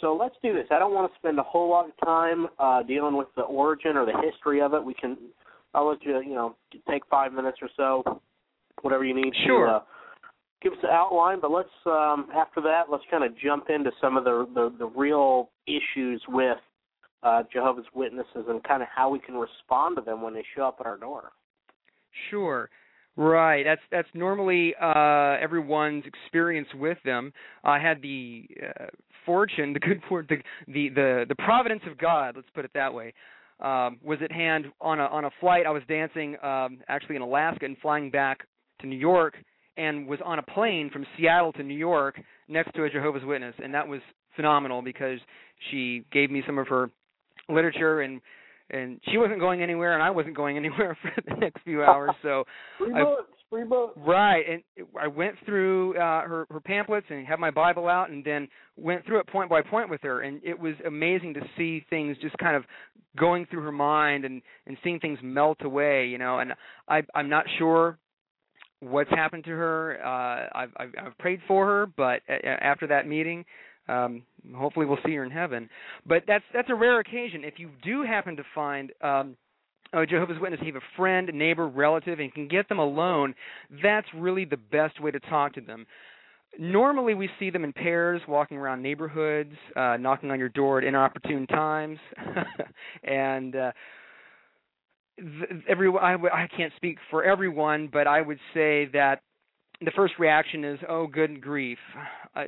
So let's do this. I don't want to spend a whole lot of time uh, dealing with the origin or the history of it. We can, I'll let you, you know, take five minutes or so, whatever you need Sure. to uh, give us the outline. But let's, um, after that, let's kind of jump into some of the the, the real issues with uh, Jehovah's Witnesses and kind of how we can respond to them when they show up at our door. Sure. Right. That's that's normally uh everyone's experience with them. I had the uh, fortune, the good the, the the the providence of God, let's put it that way. Um was at hand on a on a flight. I was dancing um actually in Alaska and flying back to New York and was on a plane from Seattle to New York next to a Jehovah's Witness and that was phenomenal because she gave me some of her literature and and she wasn't going anywhere and I wasn't going anywhere for the next few hours so Free I- books, free books. Right, and I went through uh, her her pamphlets and had my Bible out, and then went through it point by point with her, and it was amazing to see things just kind of going through her mind and and seeing things melt away, you know. And I I'm not sure what's happened to her. Uh, I've, I've I've prayed for her, but after that meeting. Um, hopefully we'll see her in heaven, but that's that's a rare occasion. If you do happen to find um, a Jehovah's Witness, have a friend, neighbor, relative, and can get them alone, that's really the best way to talk to them. Normally, we see them in pairs, walking around neighborhoods, uh, knocking on your door at inopportune times, and uh, every I, I can't speak for everyone, but I would say that the first reaction is, "Oh, good grief!" Uh,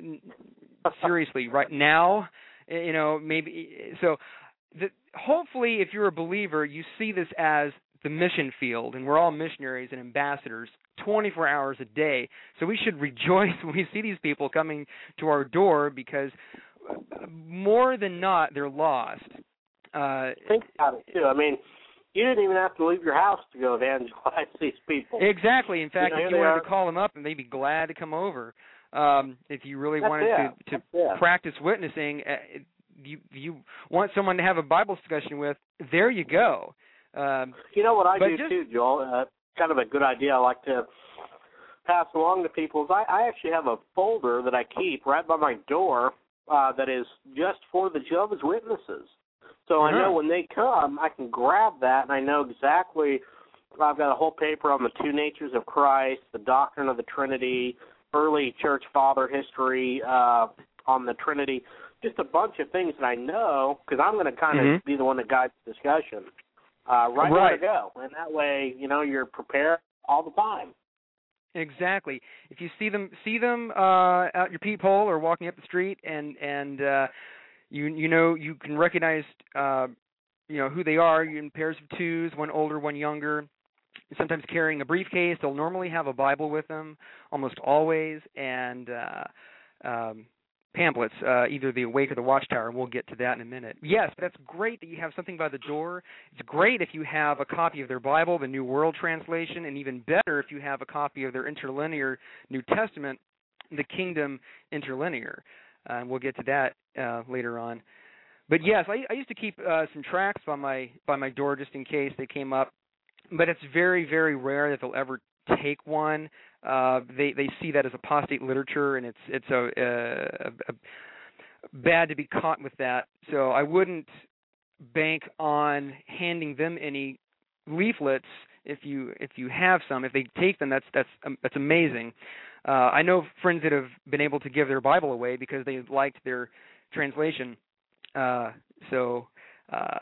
seriously, right now, you know, maybe so the, hopefully if you're a believer you see this as the mission field and we're all missionaries and ambassadors 24 hours a day so we should rejoice when we see these people coming to our door because uh, more than not they're lost uh Think about it too. I mean, you didn't even have to leave your house to go evangelize these people. exactly in fact know, if you wanted are. to call them up and they'd be glad to come over um if you really That's wanted it. to to practice witnessing uh, you you want someone to have a bible discussion with there you go um You know what I do just- too, Joel? Uh, kind of a good idea I like to pass along to people is I, I actually have a folder that I keep right by my door uh, that is just for the Jehovah's Witnesses. So I know Uh-huh. when they come, I can grab that and I know exactly. I've got a whole paper on the two natures of Christ, the doctrine of the Trinity, early church father history, uh, on the Trinity, just a bunch of things that I know because I'm going to kind of Mhm. be the one that guides the discussion. Uh, right, where Right. to go, and that way, you know, you're prepared all the time. Exactly. If you see them see them uh out your peephole or walking up the street and and uh you you know you can recognize uh you know who they are You in pairs of twos, one older, one younger. Sometimes carrying a briefcase. They'll normally have a Bible with them, almost always, and uh um pamphlets, uh, either the Awake or the Watchtower, and we'll get to that in a minute. Yes, that's great that you have something by the door. It's great if you have a copy of their Bible, the New World Translation, and even better if you have a copy of their interlinear New Testament, the Kingdom Interlinear. Uh, and we'll get to that uh, later on. But yes, I, I used to keep uh, some tracts by my by my door just in case they came up. But it's very very rare that they'll ever take one. Uh, they they see that as apostate literature, and it's it's a, a, a bad to be caught with that. So I wouldn't bank on handing them any leaflets if you if you have some. If they take them, that's that's um, that's amazing. Uh, I know friends that have been able to give their Bible away because they liked their translation. Uh, so. Uh,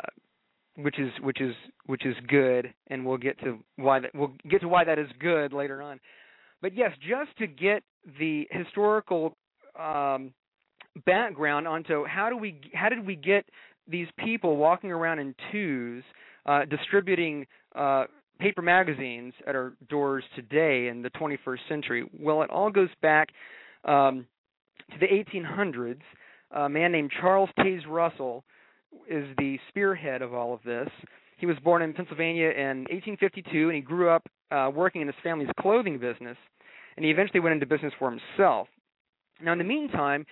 which is which is which is good, and we'll get to why that we'll get to why that is good later on. But yes, just to get the historical um, background onto how do we how did we get these people walking around in twos, uh, distributing uh, paper magazines at our doors today in the 21st century? Well, it all goes back um, to the 1800s. A man named Charles Taze Russell is the spearhead of all of this. He was born in Pennsylvania in 1852, and he grew up uh, working in his family's clothing business, and he eventually went into business for himself. Now, in the meantime,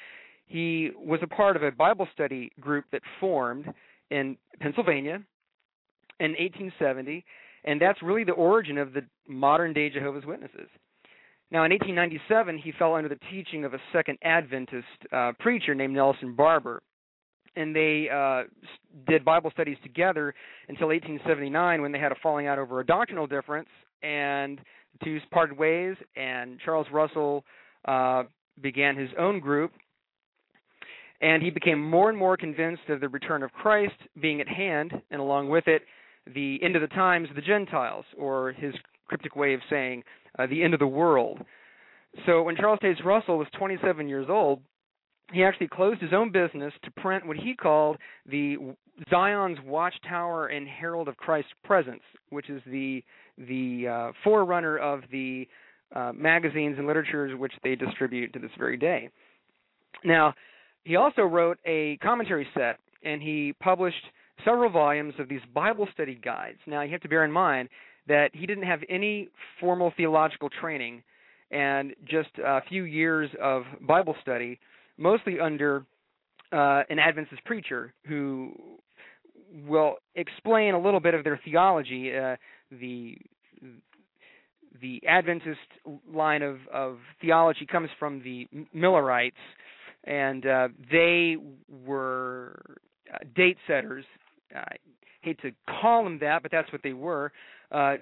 he was a part of a Bible study group that formed in Pennsylvania in 1870, and that's really the origin of the modern day Jehovah's Witnesses. Now, in 1897, he fell under the teaching of a Second Adventist uh, preacher named Nelson Barbour and they uh, did Bible studies together until 1879 when they had a falling out over a doctrinal difference, and the two parted ways, and Charles Russell uh, began his own group, and he became more and more convinced of the return of Christ being at hand, and along with it, the end of the times the Gentiles, or his cryptic way of saying uh, the end of the world. So when Charles Taze Russell was 27 years old, he actually closed his own business to print what he called the Zion's Watchtower and Herald of Christ's Presence, which is the the uh, forerunner of the uh, magazines and literatures which they distribute to this very day. Now, he also wrote a commentary set, and he published several volumes of these Bible study guides. Now, you have to bear in mind that he didn't have any formal theological training and just a few years of Bible study mostly under uh, an Adventist preacher who will explain a little bit of their theology. Uh, the the Adventist line of, of theology comes from the Millerites, and uh, they were uh, date setters. I hate to call them that, but that's what they were. Uh,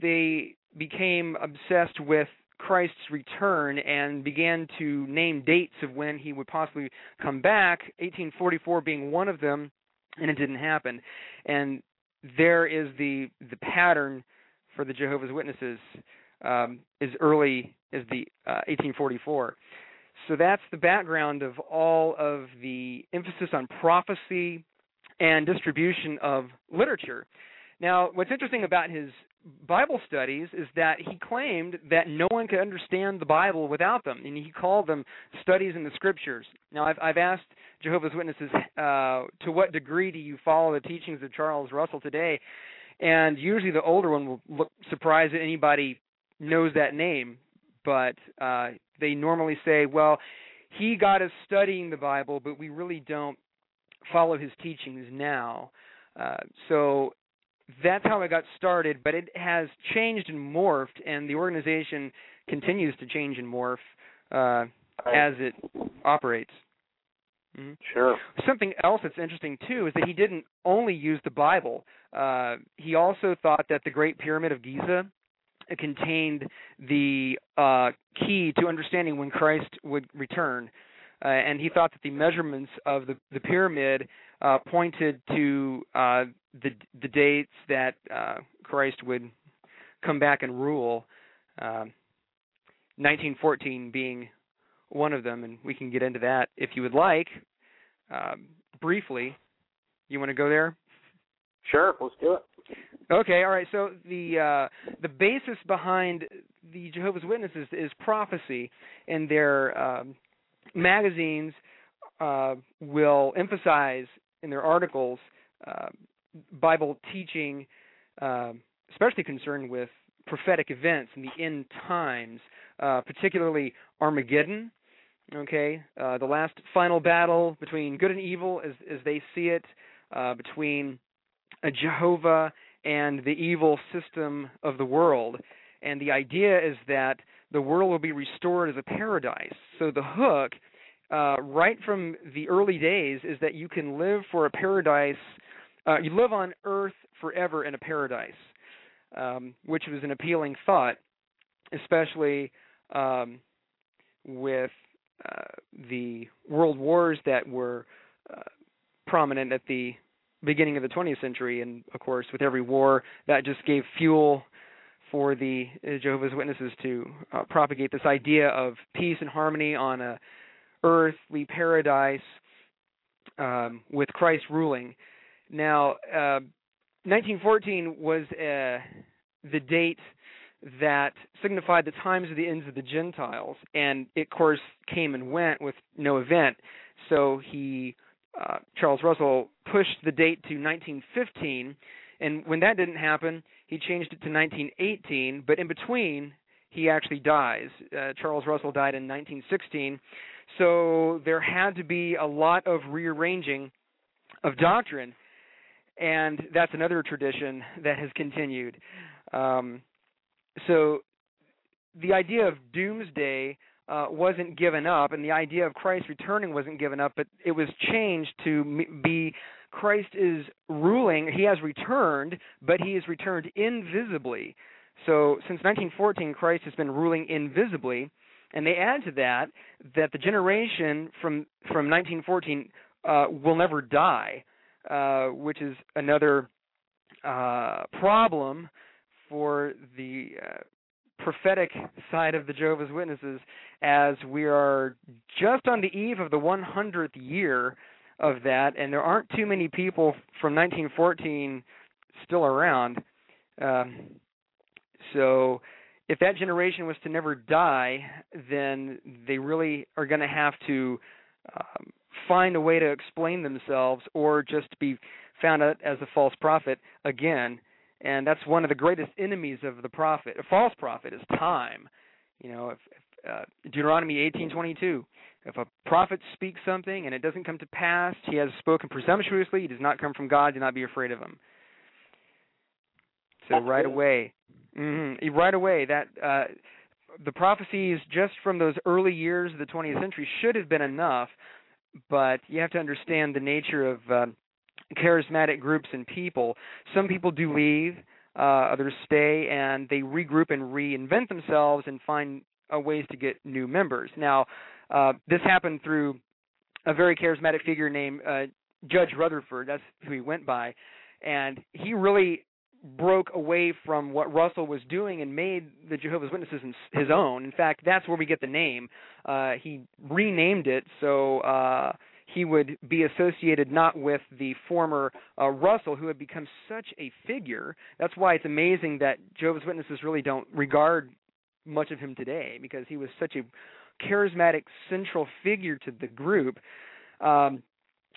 they became obsessed with Christ's return and began to name dates of when he would possibly come back, 1844 being one of them, and it didn't happen. And there is the the pattern for the Jehovah's Witnesses um, as early as the uh, 1844. So that's the background of all of the emphasis on prophecy and distribution of literature. Now, what's interesting about his Bible studies is that he claimed that no one could understand the Bible without them, and he called them studies in the Scriptures. Now, I've, I've asked Jehovah's Witnesses, uh, to what degree do you follow the teachings of Charles Russell today? And usually the older one will look surprised that anybody knows that name, but uh, they normally say, well, he got us studying the Bible, but we really don't follow his teachings now. Uh, so that's how it got started, but it has changed and morphed, and the organization continues to change and morph uh, as it operates. Mm-hmm. Sure. Something else that's interesting too is that he didn't only use the Bible. Uh, he also thought that the Great Pyramid of Giza contained the uh, key to understanding when Christ would return. uh, and he thought that the measurements of the the pyramid uh, pointed to uh, the the dates that uh, Christ would come back and rule. Uh, 1914 being one of them, and we can get into that if you would like. Um, briefly, you want to go there? Sure, let's do it. Okay, all right. So the uh, the basis behind the Jehovah's Witnesses is prophecy, and their um, magazines uh, will emphasize in their articles uh, Bible teaching, uh, especially concerned with prophetic events in the end times, uh, particularly Armageddon. Okay, uh, the last final battle between good and evil, as as they see it, uh, between a Jehovah and the evil system of the world. And the idea is that the world will be restored as a paradise. So the hook, uh, right from the early days, is that you can live for a paradise. Uh, you live on earth forever in a paradise, um, which was an appealing thought, especially um, with uh, the world wars that were uh, prominent at the beginning of the 20th century, and of course, with every war, that just gave fuel for the uh, Jehovah's Witnesses to uh, propagate this idea of peace and harmony on a earthly paradise um, with Christ ruling. Now, uh, 1914 was uh, the date that signified the times of the ends of the Gentiles, and it, of course, came and went with no event. So he uh, Charles Russell pushed the date to 1915, and when that didn't happen, he changed it to 1918. But in between, he actually dies. Uh, Charles Russell died in 1916, so there had to be a lot of rearranging of doctrine, and that's another tradition that has continued. Um, so the idea of doomsday uh, wasn't given up, and the idea of Christ returning wasn't given up, but it was changed to be Christ is ruling. He has returned, but he has returned invisibly. So since 1914, Christ has been ruling invisibly, and they add to that that the generation from from 1914 uh, will never die, uh, which is another uh, problem for the uh, prophetic side of the Jehovah's Witnesses as we are just on the eve of the 100th year of that, and there aren't too many people from 1914 still around. Um, so, if that generation was to never die, then they really are going to have to um, find a way to explain themselves or just be found out as a false prophet again and that's one of the greatest enemies of the prophet, a false prophet, is time. You know, if, if uh, Deuteronomy 18:22, if a prophet speaks something and it doesn't come to pass, he has spoken presumptuously. He does not come from God. Do not be afraid of him. So right away, mm-hmm, right away that uh, the prophecies just from those early years of the 20th century should have been enough, but you have to understand the nature of uh, charismatic groups and people. Some people do leave, uh, others stay, and they regroup and reinvent themselves and find uh, ways to get new members. Now, uh, this happened through a very charismatic figure named uh, Judge Rutherford. That's who he went by, and he really broke away from what Russell was doing and made the Jehovah's Witnesses his own. In fact, that's where we get the name. Uh, he renamed it so uh, he would be associated not with the former uh, Russell, who had become such a figure. That's why it's amazing that Jehovah's Witnesses really don't regard much of him today, because he was such a charismatic central figure to the group. Um,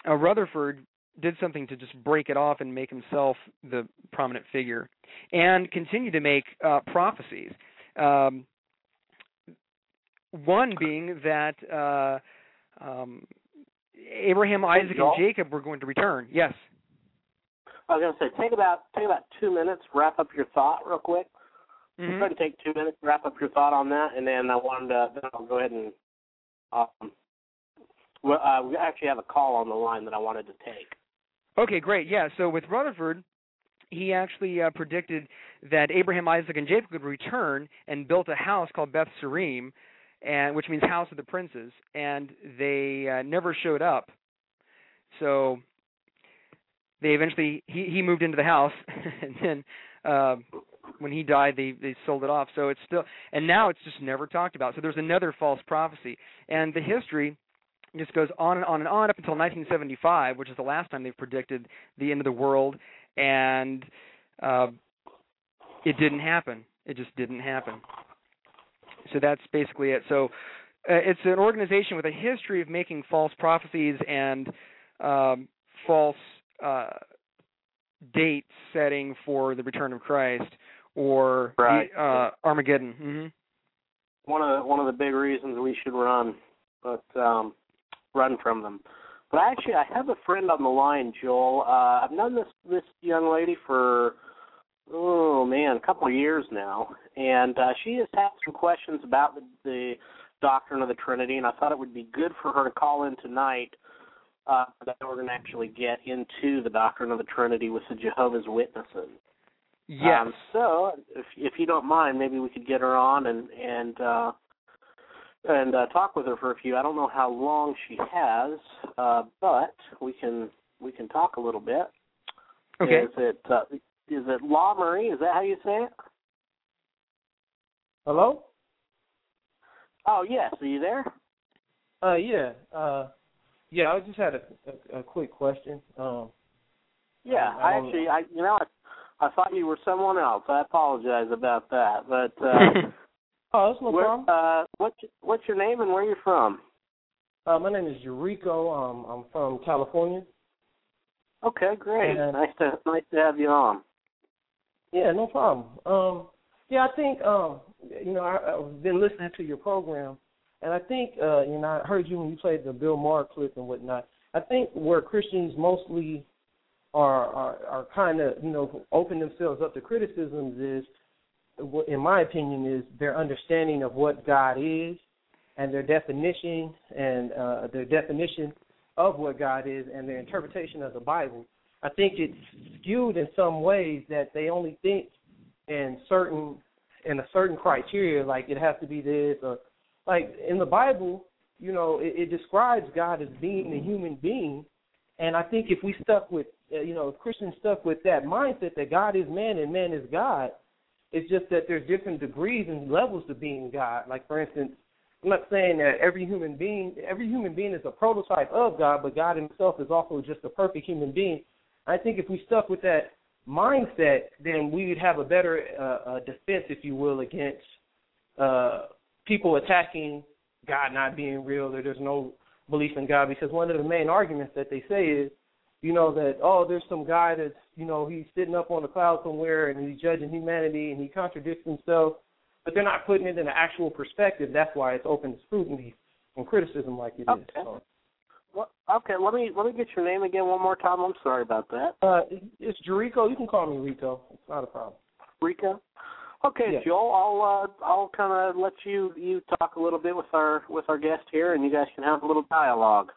uh, Rutherford did something to just break it off and make himself the prominent figure, and continue to make uh, prophecies. Um, one being that uh, um, Abraham, Isaac, and Jacob were going to return. Yes. I was going to say, take about take about two minutes, wrap up your thought real quick. Mm-hmm. Try to take two minutes, wrap up your thought on that, and then I wanted to then I'll go ahead and um, well, uh, we actually have a call on the line that I wanted to take. Okay, great. Yeah. So with Rutherford, he actually uh, predicted that Abraham, Isaac, and Jacob would return and built a house called Beth Sarim, and which means House of the Princes, and they uh, never showed up. So they eventually he he moved into the house, and then uh, when he died, they they sold it off. So it's still and now it's just never talked about. So there's another false prophecy, and the history just goes on and on and on up until 1975, which is the last time they've predicted the end of the world, and uh, it didn't happen. It just didn't happen. So that's basically it. So uh, it's an organization with a history of making false prophecies and um, false uh, date setting for the return of Christ or Right. uh, Armageddon. hmm One of the, one of the big reasons we should run, but um, run from them. But actually, I have a friend on the line, Joel. Uh, I've known this this young lady for oh man, a couple of years now, and uh, she has had some questions about the, the doctrine of the Trinity, and I thought it would be good for her to call in tonight. Uh, that we're going to actually get into the doctrine of the Trinity with the Jehovah's Witnesses. Yes. Um, so, if if you don't mind, maybe we could get her on and and uh, and uh, talk with her for a few. I don't know how long she has, uh, but we can we can talk a little bit. okay. Is it uh, is it La Marie? Is that how you say it? Hello? Oh yes. Are you there? Uh, yeah. Uh, yeah. I just had a, a, a quick question. Um, Yeah. I I don't- actually I you know I I thought you were someone else. I apologize about that. But uh, oh, that's no where, problem. uh, what's what's your name and where you from? Uh, my name is Jericho. Um, I'm from California. Okay, great. And- nice to nice to have you on. Yeah, no problem. Um, yeah, I think um, you know I, I've been listening to your program, and I think uh, you know I heard you when you played the Bill Maher clip and whatnot. I think where Christians mostly are are, are kind of you know open themselves up to criticisms is, what- in my opinion, is their understanding of what God is and their definition and uh, their definition of what God is and their interpretation of the Bible. I think it's skewed in some ways that they only think in certain in a certain criteria, like it has to be this or like in the Bible, you know, it, it describes God as being a human being, and I think if we stuck with, uh, you know, if Christians stuck with that mindset that God is man and man is God, it's just that there's different degrees and levels to being God. Like for instance, I'm not saying that every human being, every human being is a prototype of God, but God Himself is also just a perfect human being. I think if we stuck with that mindset, then we would have a better uh, uh, defense, if you will, against uh, people attacking God not being real or there's no belief in God. Because one of the main arguments that they say is, you know, that oh, there's some guy that's, you know, he's sitting up on a cloud somewhere and he's judging humanity and he contradicts himself, but they're not putting it in an actual perspective. That's why it's open to scrutiny and criticism like it is. Okay. So, What, okay, let me let me get your name again one more time. I'm sorry about that. uh, it's Jericho. You can call me Rico. It's not a problem. Rico. Okay, Yeah. Joel. I'll uh, I'll kind of let you you talk a little bit with our with our guest here, and you guys can have a little dialogue.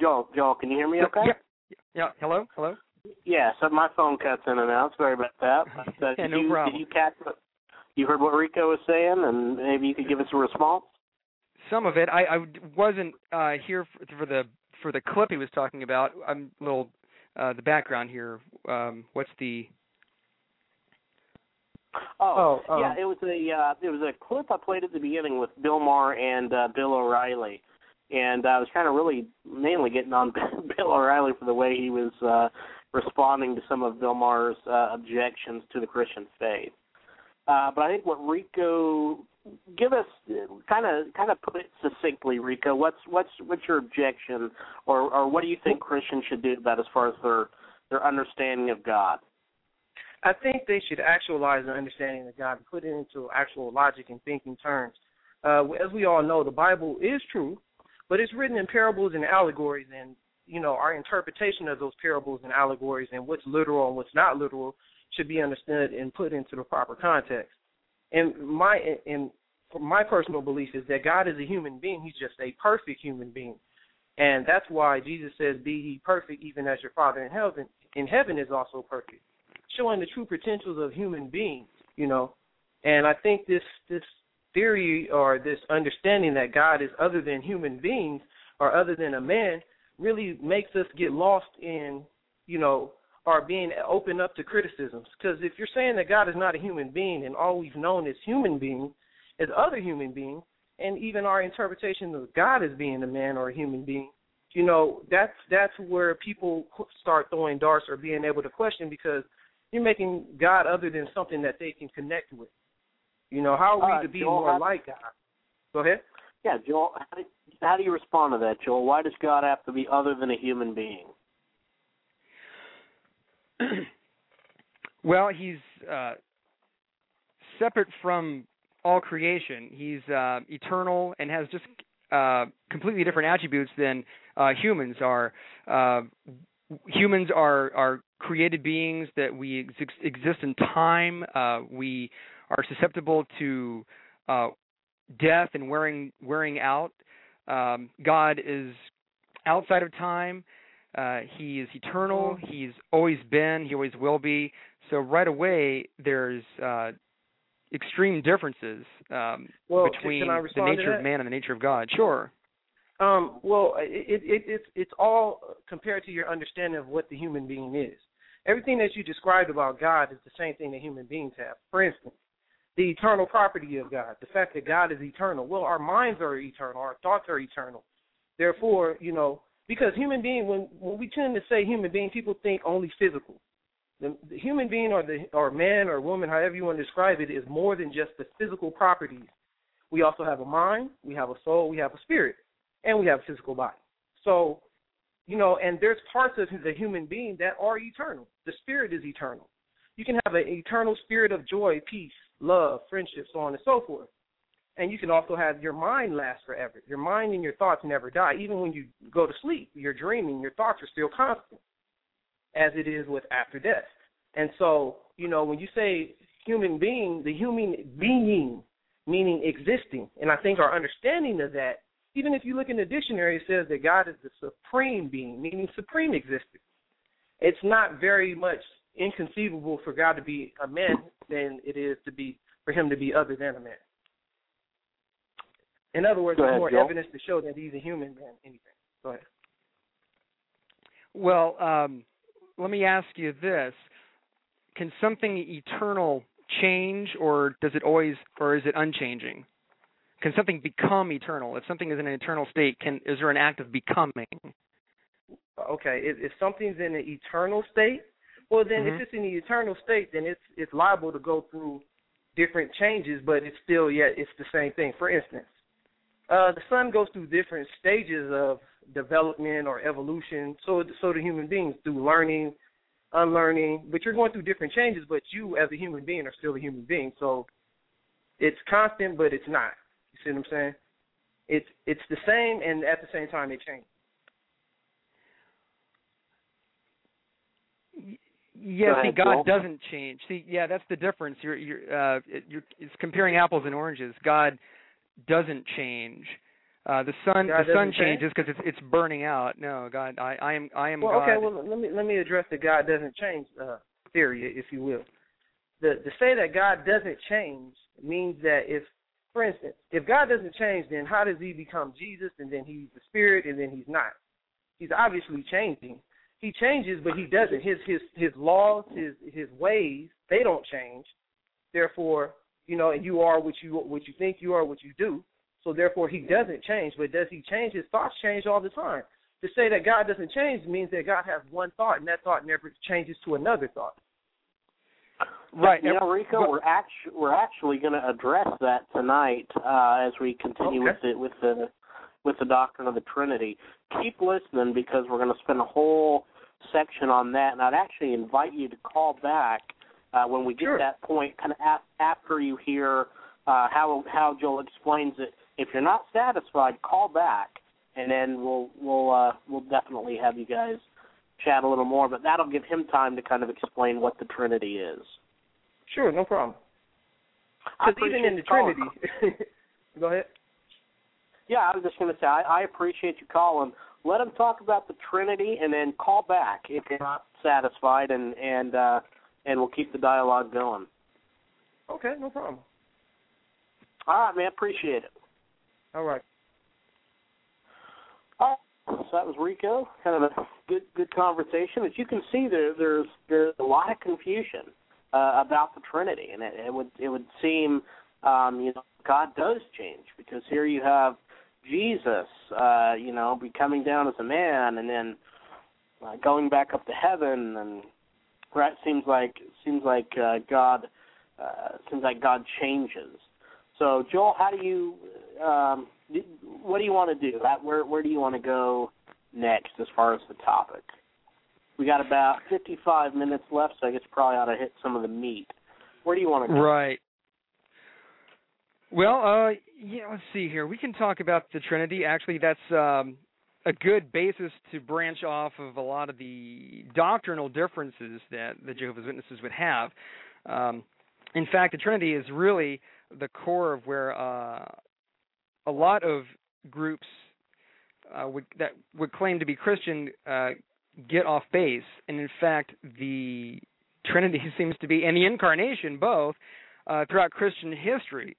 Joel, Joel, can you hear me? Okay. Yeah. Yeah. Hello. Hello. Yeah. So my phone cuts in and out. Sorry about that. But, uh, Yeah, did no you, problem. Did you catch what you heard what Rico was saying, and maybe you could give us a response? Some of it. I, I wasn't uh, here for, for the for the clip he was talking about. I'm a little uh, the background here. Um, what's the Oh, Oh, um, yeah, it was a uh, it was a clip I played at the beginning with Bill Maher and uh, Bill O'Reilly, and I was kind of really mainly getting on Bill O'Reilly for the way he was uh, responding to some of Bill uh, objections to the Christian faith. Uh, but I think what Rico give us kind of kind of put it succinctly, Rico. What's what's what's your objection, or or what do you think Christians should do about as far as their their understanding of God? I think they should actualize their understanding of God and put it into actual logic and thinking terms. Uh, as we all know, the Bible is true, but it's written in parables and allegories, and you know our interpretation of those parables and allegories and what's literal and what's not literal should be understood and put into the proper context. And my and my personal belief is that God is a human being; He's just a perfect human being, and that's why Jesus says, "Be ye perfect, even as your Father in heaven in heaven is also perfect." showing the true potentials of human beings. You know, and I think this this theory or this understanding that God is other than human beings or other than a man really makes us get lost in you know are being open up to criticisms. Because if you're saying that God is not a human being and all we've known is human beings, as other human beings, and even our interpretation of God as being a man or a human being, you know, that's that's where people start throwing darts or being able to question because you're making God other than something that they can connect with. You know, how are we uh, to be Joel, more like God? Go ahead. Yeah, Joel. How do, how do you respond to that, Joel? Why does God have to be other than a human being? well, he's uh, separate from all creation. He's uh, eternal and has just uh, completely different attributes than uh, humans are. Uh, humans are are created beings that we ex- exist in time. Uh, we are susceptible to uh, death and wearing wearing out. Um, God is outside of time. Uh, he is eternal. He's always been. He always will be. So right away, there's uh, extreme differences um, well, between the nature of man and the nature of God. Sure. Um, well, it, it, it's it's all compared to your understanding of what the human being is. Everything that you described about God is the same thing that human beings have. For instance, the eternal property of God, the fact that God is eternal. Well, our minds are eternal, our thoughts are eternal. Therefore, you know, because human being, when when we tend to say human being, people think only physical. The, the human being, or the or man or woman, however you want to describe it, is more than just the physical properties. We also have a mind, we have a soul, we have a spirit, and we have a physical body. So, you know, and there's parts of the human being that are eternal. The spirit is eternal. You can have an eternal spirit of joy, peace, love, friendship, so on and so forth. And you can also have your mind last forever. Your mind and your thoughts never die. Even when you go to sleep, you're dreaming, your thoughts are still constant, as it is with after death. And so, you know, when you say human being, the human being, meaning existing, and I think our understanding of that, even if you look in the dictionary, it says that God is the supreme being, meaning supreme existence. It's not very much inconceivable for God to be a man than it is to be for him to be other than a man. In other words, ahead, there's more Joel. evidence to show that he's a human than anything. Go ahead. Well, um, let me ask you this: Can something eternal change, or does it always, or is it unchanging? Can something become eternal? If something is in an eternal state, can is there an act of becoming? Okay, if, if something's in an eternal state, well then Mhm. if it's in the eternal state, then it's it's liable to go through different changes, but it's still yet it's the same thing. For instance, uh, the sun goes through different stages of development or evolution. So so do human beings through learning, unlearning. But you're going through different changes. But you as a human being are still a human being. So it's constant, but it's not. You see what I'm saying? It's it's the same, and at the same time it changes. Yeah, Go see, ahead, God Joel. doesn't change. See, yeah, that's the difference. You're you're uh you're it's comparing apples and oranges. God doesn't change. Uh the sun God the sun changes because it's it's burning out. No, God, I I am I am Well, God. okay. Well, let me let me address the God doesn't change uh, theory, if you will. The to say that God doesn't change means that if, for instance, if God doesn't change, then how does He become Jesus and then He's the Spirit and then He's not? He's obviously changing. He changes, but He doesn't. His his his laws, his his ways, they don't change. Therefore, you know, and you are what you what you think you are, what you do. So therefore, He doesn't change. But does He change? His thoughts change all the time. To say that God doesn't change means that God has one thought, and that thought never changes to another thought. right. You know, Rico, we're actually we're actually going to address that tonight uh, as we continue Okay. with the with the with the doctrine of the Trinity. Keep listening because we're going to spend a whole section on that, and I'd actually invite you to call back uh, when we get Sure. to that point, kind of af- after you hear uh, how how Joel explains it. If you're not satisfied, call back, and then we'll we'll uh, we'll definitely have you guys chat a little more. But that'll give him time to kind of explain what the Trinity is. Sure, no problem. Because even in the. Trinity, go ahead. Yeah, I was just going to say I, I appreciate you calling. Let him talk about the Trinity, and then call back if you're not satisfied, and and uh, and we'll keep the dialogue going. Okay, no problem. All right, man. Appreciate it. All right. All right. So that was Rico. Kind of a good good conversation. As you can see, there there's there's a lot of confusion uh, about the Trinity, and it, it would it would seem um, you know God does change because here you have Jesus, uh, you know, becoming down as a man, and then uh, going back up to heaven, and right seems like seems like uh, God uh, seems like God changes. So Joel, how do you um, what do you want to do? Where where do you want to go next as far as the topic? We got about 55 minutes left, so I guess probably ought to hit some of the meat. Where do you want to go? Right. Well, uh, yeah. Let's see here. We can talk about the Trinity. Actually, that's um, a good basis to branch off of a lot of the doctrinal differences that the Jehovah's Witnesses would have. Um, in fact, the Trinity is really the core of where uh, a lot of groups uh, would, that would claim to be Christian uh, get off base, and in fact, the Trinity seems to be, and the Incarnation both, uh, throughout Christian history,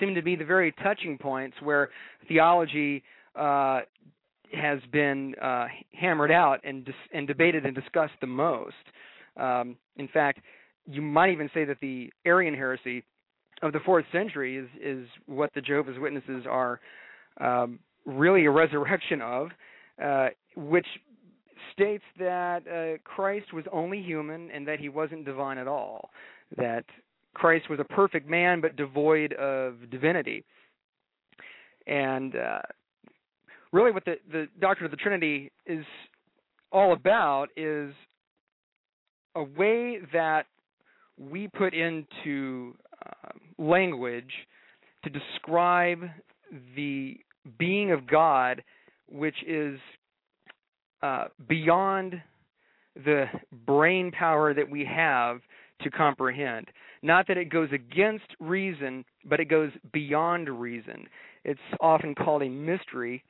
seem to be the very touching points where theology uh, has been uh, hammered out and dis- and debated and discussed the most. Um, in fact, you might even say that the Arian heresy of the fourth century is is what the Jehovah's Witnesses are um, really a resurrection of, uh, which states that uh, Christ was only human and that he wasn't divine at all. That Christ was a perfect man but devoid of divinity. And uh, really, what the the doctrine of the Trinity is all about is a way that we put into uh, language to describe the being of God, which is uh, beyond the brain power that we have to comprehend. Not that it goes against reason, but it goes beyond reason. It's often called a mystery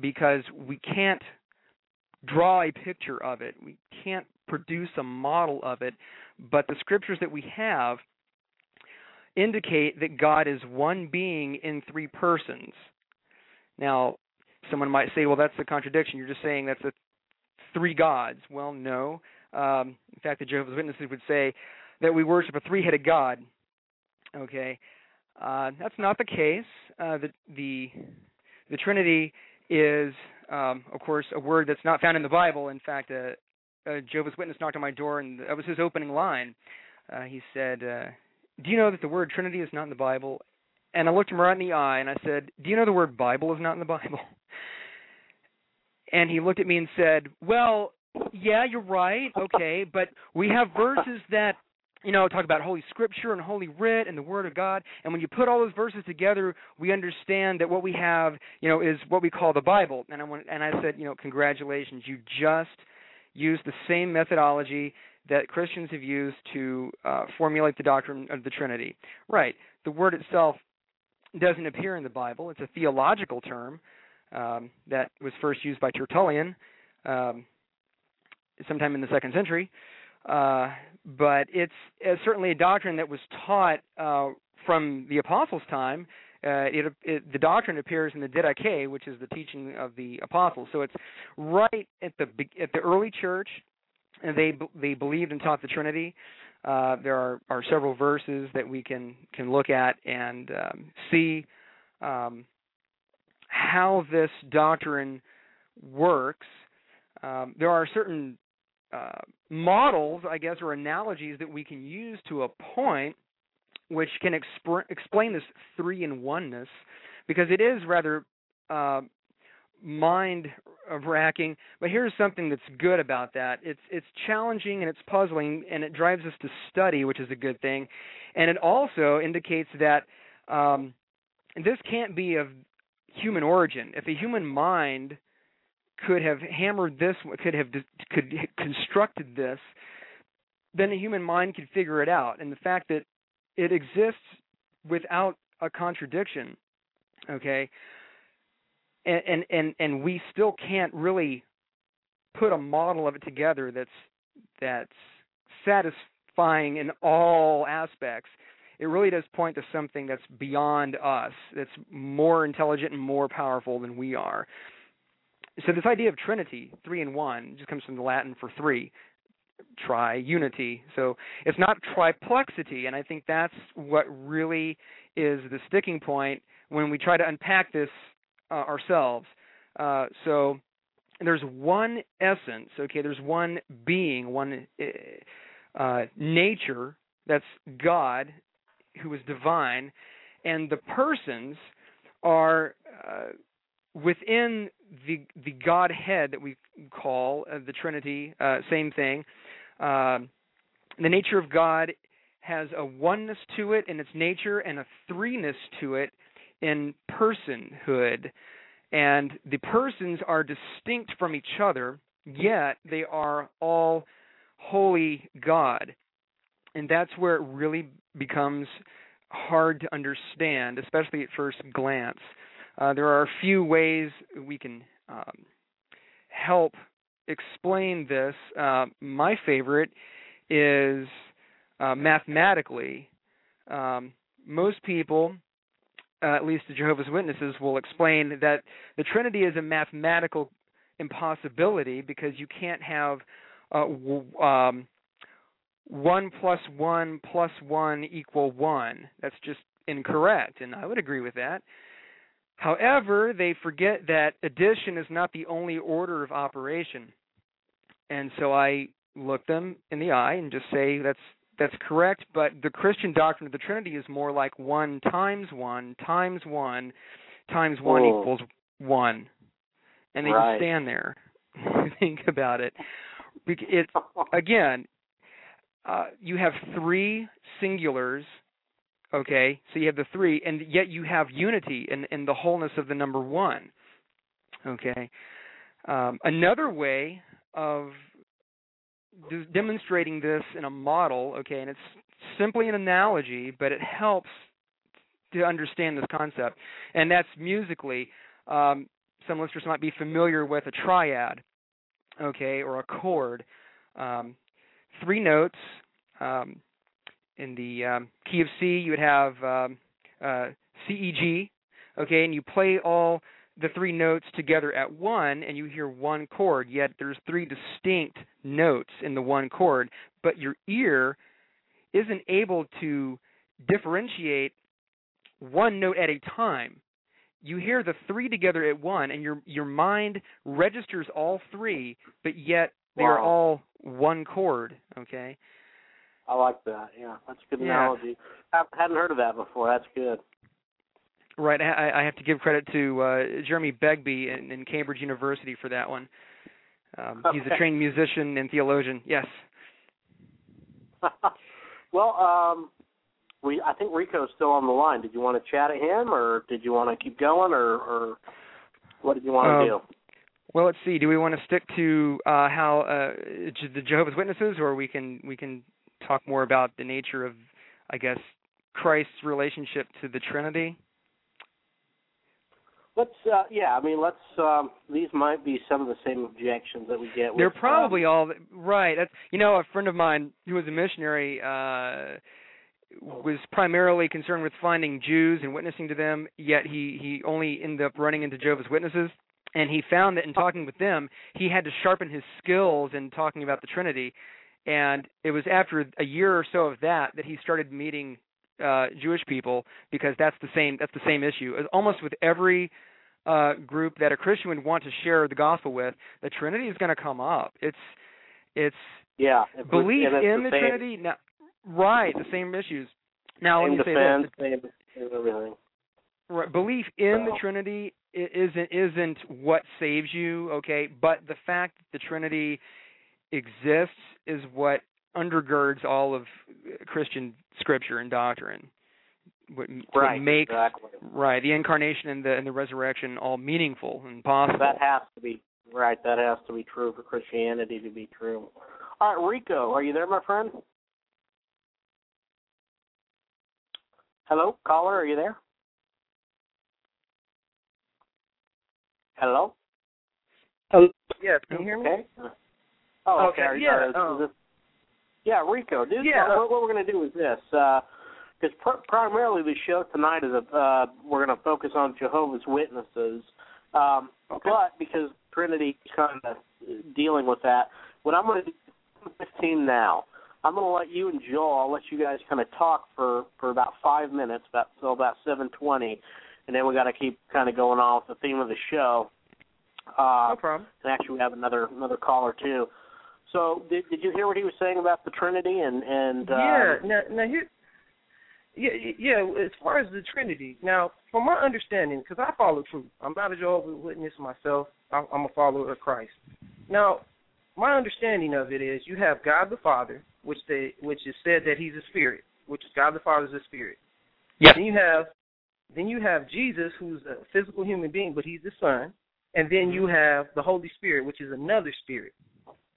because we can't draw a picture of it. We can't produce a model of it, but the scriptures that we have indicate that God is one being in three persons. Now, someone might say, well, that's a contradiction. You're just saying that's a three gods. Well, no. Um, in fact, the Jehovah's Witnesses would say that we worship a three-headed God. Okay, uh, that's not the case. Uh, the the the Trinity is, um, of course, a word that's not found in the Bible. In fact, a, a Jehovah's Witness knocked on my door, and that was his opening line. Uh, he said, uh, "Do you know that the word Trinity is not in the Bible?" And I looked him right in the eye and I said, "Do you know the word Bible is not in the Bible?" And he looked at me and said, "Well, yeah, you're right. Okay, but we have verses that you know, talk about Holy Scripture and Holy Writ and the Word of God. And when you put all those verses together, we understand that what we have, you know, is what we call the Bible. And I went, and I said, you know, congratulations, you just used the same methodology that Christians have used to uh, formulate the doctrine of the Trinity. Right. The word itself doesn't appear in the Bible. It's a theological term um, that was first used by Tertullian um, sometime in the second century. Uh, but it's, it's, certainly a doctrine that was taught uh, from the apostles' time. Uh, it, it, the doctrine appears in the Didache, which is the teaching of the apostles. So it's right at the at the early church, and they they believed and taught the Trinity. Uh, there are, are several verses that we can can look at and um, see um, how this doctrine works. Um, there are certain uh, models, I guess, or analogies that we can use to a point which can exp- explain this three in oneness, because it is rather uh, mind racking. But here's something that's good about that: it's it's challenging and it's puzzling, and it drives us to study, which is a good thing. And it also indicates that um, this can't be of human origin. If a human mind could have hammered this, could have could constructed this, then a human mind could figure it out. And the fact that it exists without a contradiction, okay, and and and, and we still can't really put a model of it together that's that's satisfying in all aspects, it really does point to something that's beyond us, that's more intelligent and more powerful than we are. So this idea of Trinity, three in one, just comes from the Latin for three, tri unity. So it's not triplexity, and I think that's what really is the sticking point when we try to unpack this uh, ourselves. Uh, so there's one essence, okay? There's one being, one uh, uh nature that's God, who is divine, and the persons are uh, within the the Godhead that we call uh, the Trinity. Uh, same thing. Um, the nature of God has a oneness to it in its nature and a threeness to it in personhood. And the persons are distinct from each other, yet they are all holy God. And that's where it really becomes hard to understand, especially at first glance. Uh, there are a few ways we can um, help explain this. Uh, my favorite is uh, mathematically. Um, most people, uh, at least the Jehovah's Witnesses, will explain that the Trinity is a mathematical impossibility because you can't have uh, w- um, one plus one plus one equal one. That's just incorrect, and I would agree with that. However, they forget that addition is not the only order of operation. And so I look them in the eye and just say that's that's correct, but the Christian doctrine of the Trinity is more like one times one times one times one Whoa. equals one. And they Right. just stand there. Think about it. It's again, uh, you have three singulars okay? So you have the three and yet you have unity in in the wholeness of the number one okay? Um, another way of d- demonstrating this in a model okay and it's simply an analogy but it helps to understand this concept and that's musically. Um, some listeners might be familiar with a triad okay or a chord. Um, three notes um, in the um, key of C, you would have um, uh, C, E, G, okay, and you play all the three notes together at one, and you hear one chord. Yet there's three distinct notes in the one chord, but your ear isn't able to differentiate one note at a time. You hear the three together at one, and your your mind registers all three, but yet they are Wow. all one chord. Okay. I like that. Yeah, that's a good Yeah. analogy. I hadn't heard of that before. That's good. Right. I, I have to give credit to uh, Jeremy Begbie in, in Cambridge University for that one. Um, He's a trained musician and theologian. Yes. well, um, we I think Rico's still on the line. Did you want to chat at him, or did you want to keep going, or or what did you want to Um, do? Well, let's see. Do we want to stick to uh, how uh, the Jehovah's Witnesses, or we can we can talk more about the nature of, I guess, Christ's relationship to the Trinity? Let's uh yeah, I mean let's um these might be some of the same objections that we get with They're um, probably all right. That's you know a friend of mine who was a missionary uh was primarily concerned with finding Jews and witnessing to them. Yet he he only ended up running into Jehovah's Witnesses, and he found that in talking with them, he had to sharpen his skills in talking about the Trinity. And it was after a year or so of that that he started meeting uh Jewish people because that's the same that's the same issue. Almost with every uh, group that a Christian would want to share the gospel with, the Trinity is going to come up. It's it's yeah, we- belief in the the Trinity. Now, right, the same issues. Now let me say defense, this: same, same everything. right, belief in the Trinity isn't isn't what saves you, okay? But the fact that the Trinity exists is what undergirds all of uh, Christian scripture and doctrine. What, what Right, makes exactly. right the incarnation and the and the resurrection all meaningful and possible. That has to be right. That has to be true for Christianity to be true. All right, Rico, are you there, my friend? Hello, caller, are you there? Hello. Hello. Yes, can you oh, hear me? Okay. Oh, okay. Okay, you- yeah, uh, um, this- Yeah, Rico. Dude, Yeah. What, what we're going to do is this, because pr- primarily the show tonight is a, uh, we're going to focus on Jehovah's Witnesses. Um, But because Trinity is kind of dealing with that, what I'm going to do 15 now. I'm going to let you and Joel. I'll let you guys kind of talk for for about five minutes, about till about 7:20, and then we got to keep kind of going on with the theme of the show. Uh, no problem. and actually, we have another another caller too. So, did did you hear what he was saying about the Trinity and and uh, yeah. Now, now here. Yeah, yeah. As far as the Trinity, now, from my understanding, because I follow truth, I'm not a Jehovah's Witness myself. I'm I'm a follower of Christ. Now, my understanding of it is you have God the Father, which they which is said that He's a spirit, which is God the Father is a spirit. Yes. Then you have then you have Jesus, who's a physical human being, but He's the Son, and then you have the Holy Spirit, which is another spirit.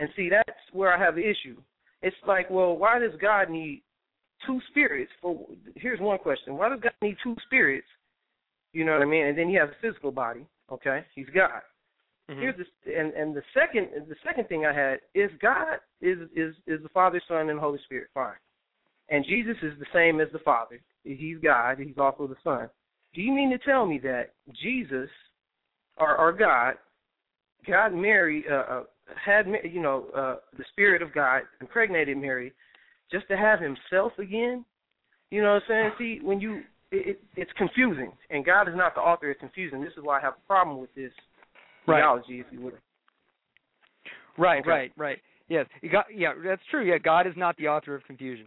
And see, that's where I have the issue. It's like, well, why does God need two spirits? For here's one question: Why does God need two spirits? You know what I mean? And then He has a physical body. Okay, He's God. Mhm. Here's the and and the second the second thing I had is God is is is the Father, Son, and Holy Spirit. Fine. And Jesus is the same as the Father. He's God. He's also the Son. Do you mean to tell me that Jesus, or or God, God Mary uh, uh, had you know uh, the Spirit of God impregnated Mary, just to have Himself again? You know what I'm saying? See, when you it, it, it's confusing, and God is not the author of confusion. This is why I have a problem with this Right. theology, if you would. Right, Okay. right, right. Yes, you got, yeah, that's true. Yeah, God is not the author of confusion.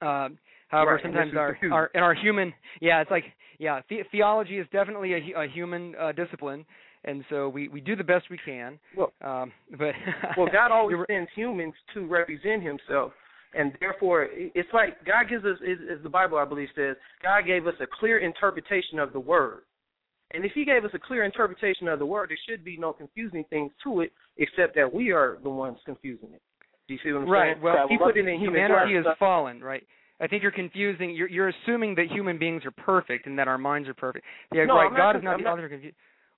Um, however, Right, sometimes our, our in our human, yeah, it's like yeah, the, theology is definitely a, a human uh, discipline, and so we we do the best we can. Well, Um, but well, God always sends humans to represent Himself, and therefore, it's like God gives us, as the Bible I believe says, God gave us a clear interpretation of the Word. And if He gave us a clear interpretation of the Word, there should be no confusing things to it, except that we are the ones confusing it. Do you see what I'm right. saying? Well, He put it in human humanity terms. is fallen, right? I think you're confusing. You're you're assuming that human beings are perfect and that our minds are perfect. Yeah, No, right. God is not I'm the not- author of confusion.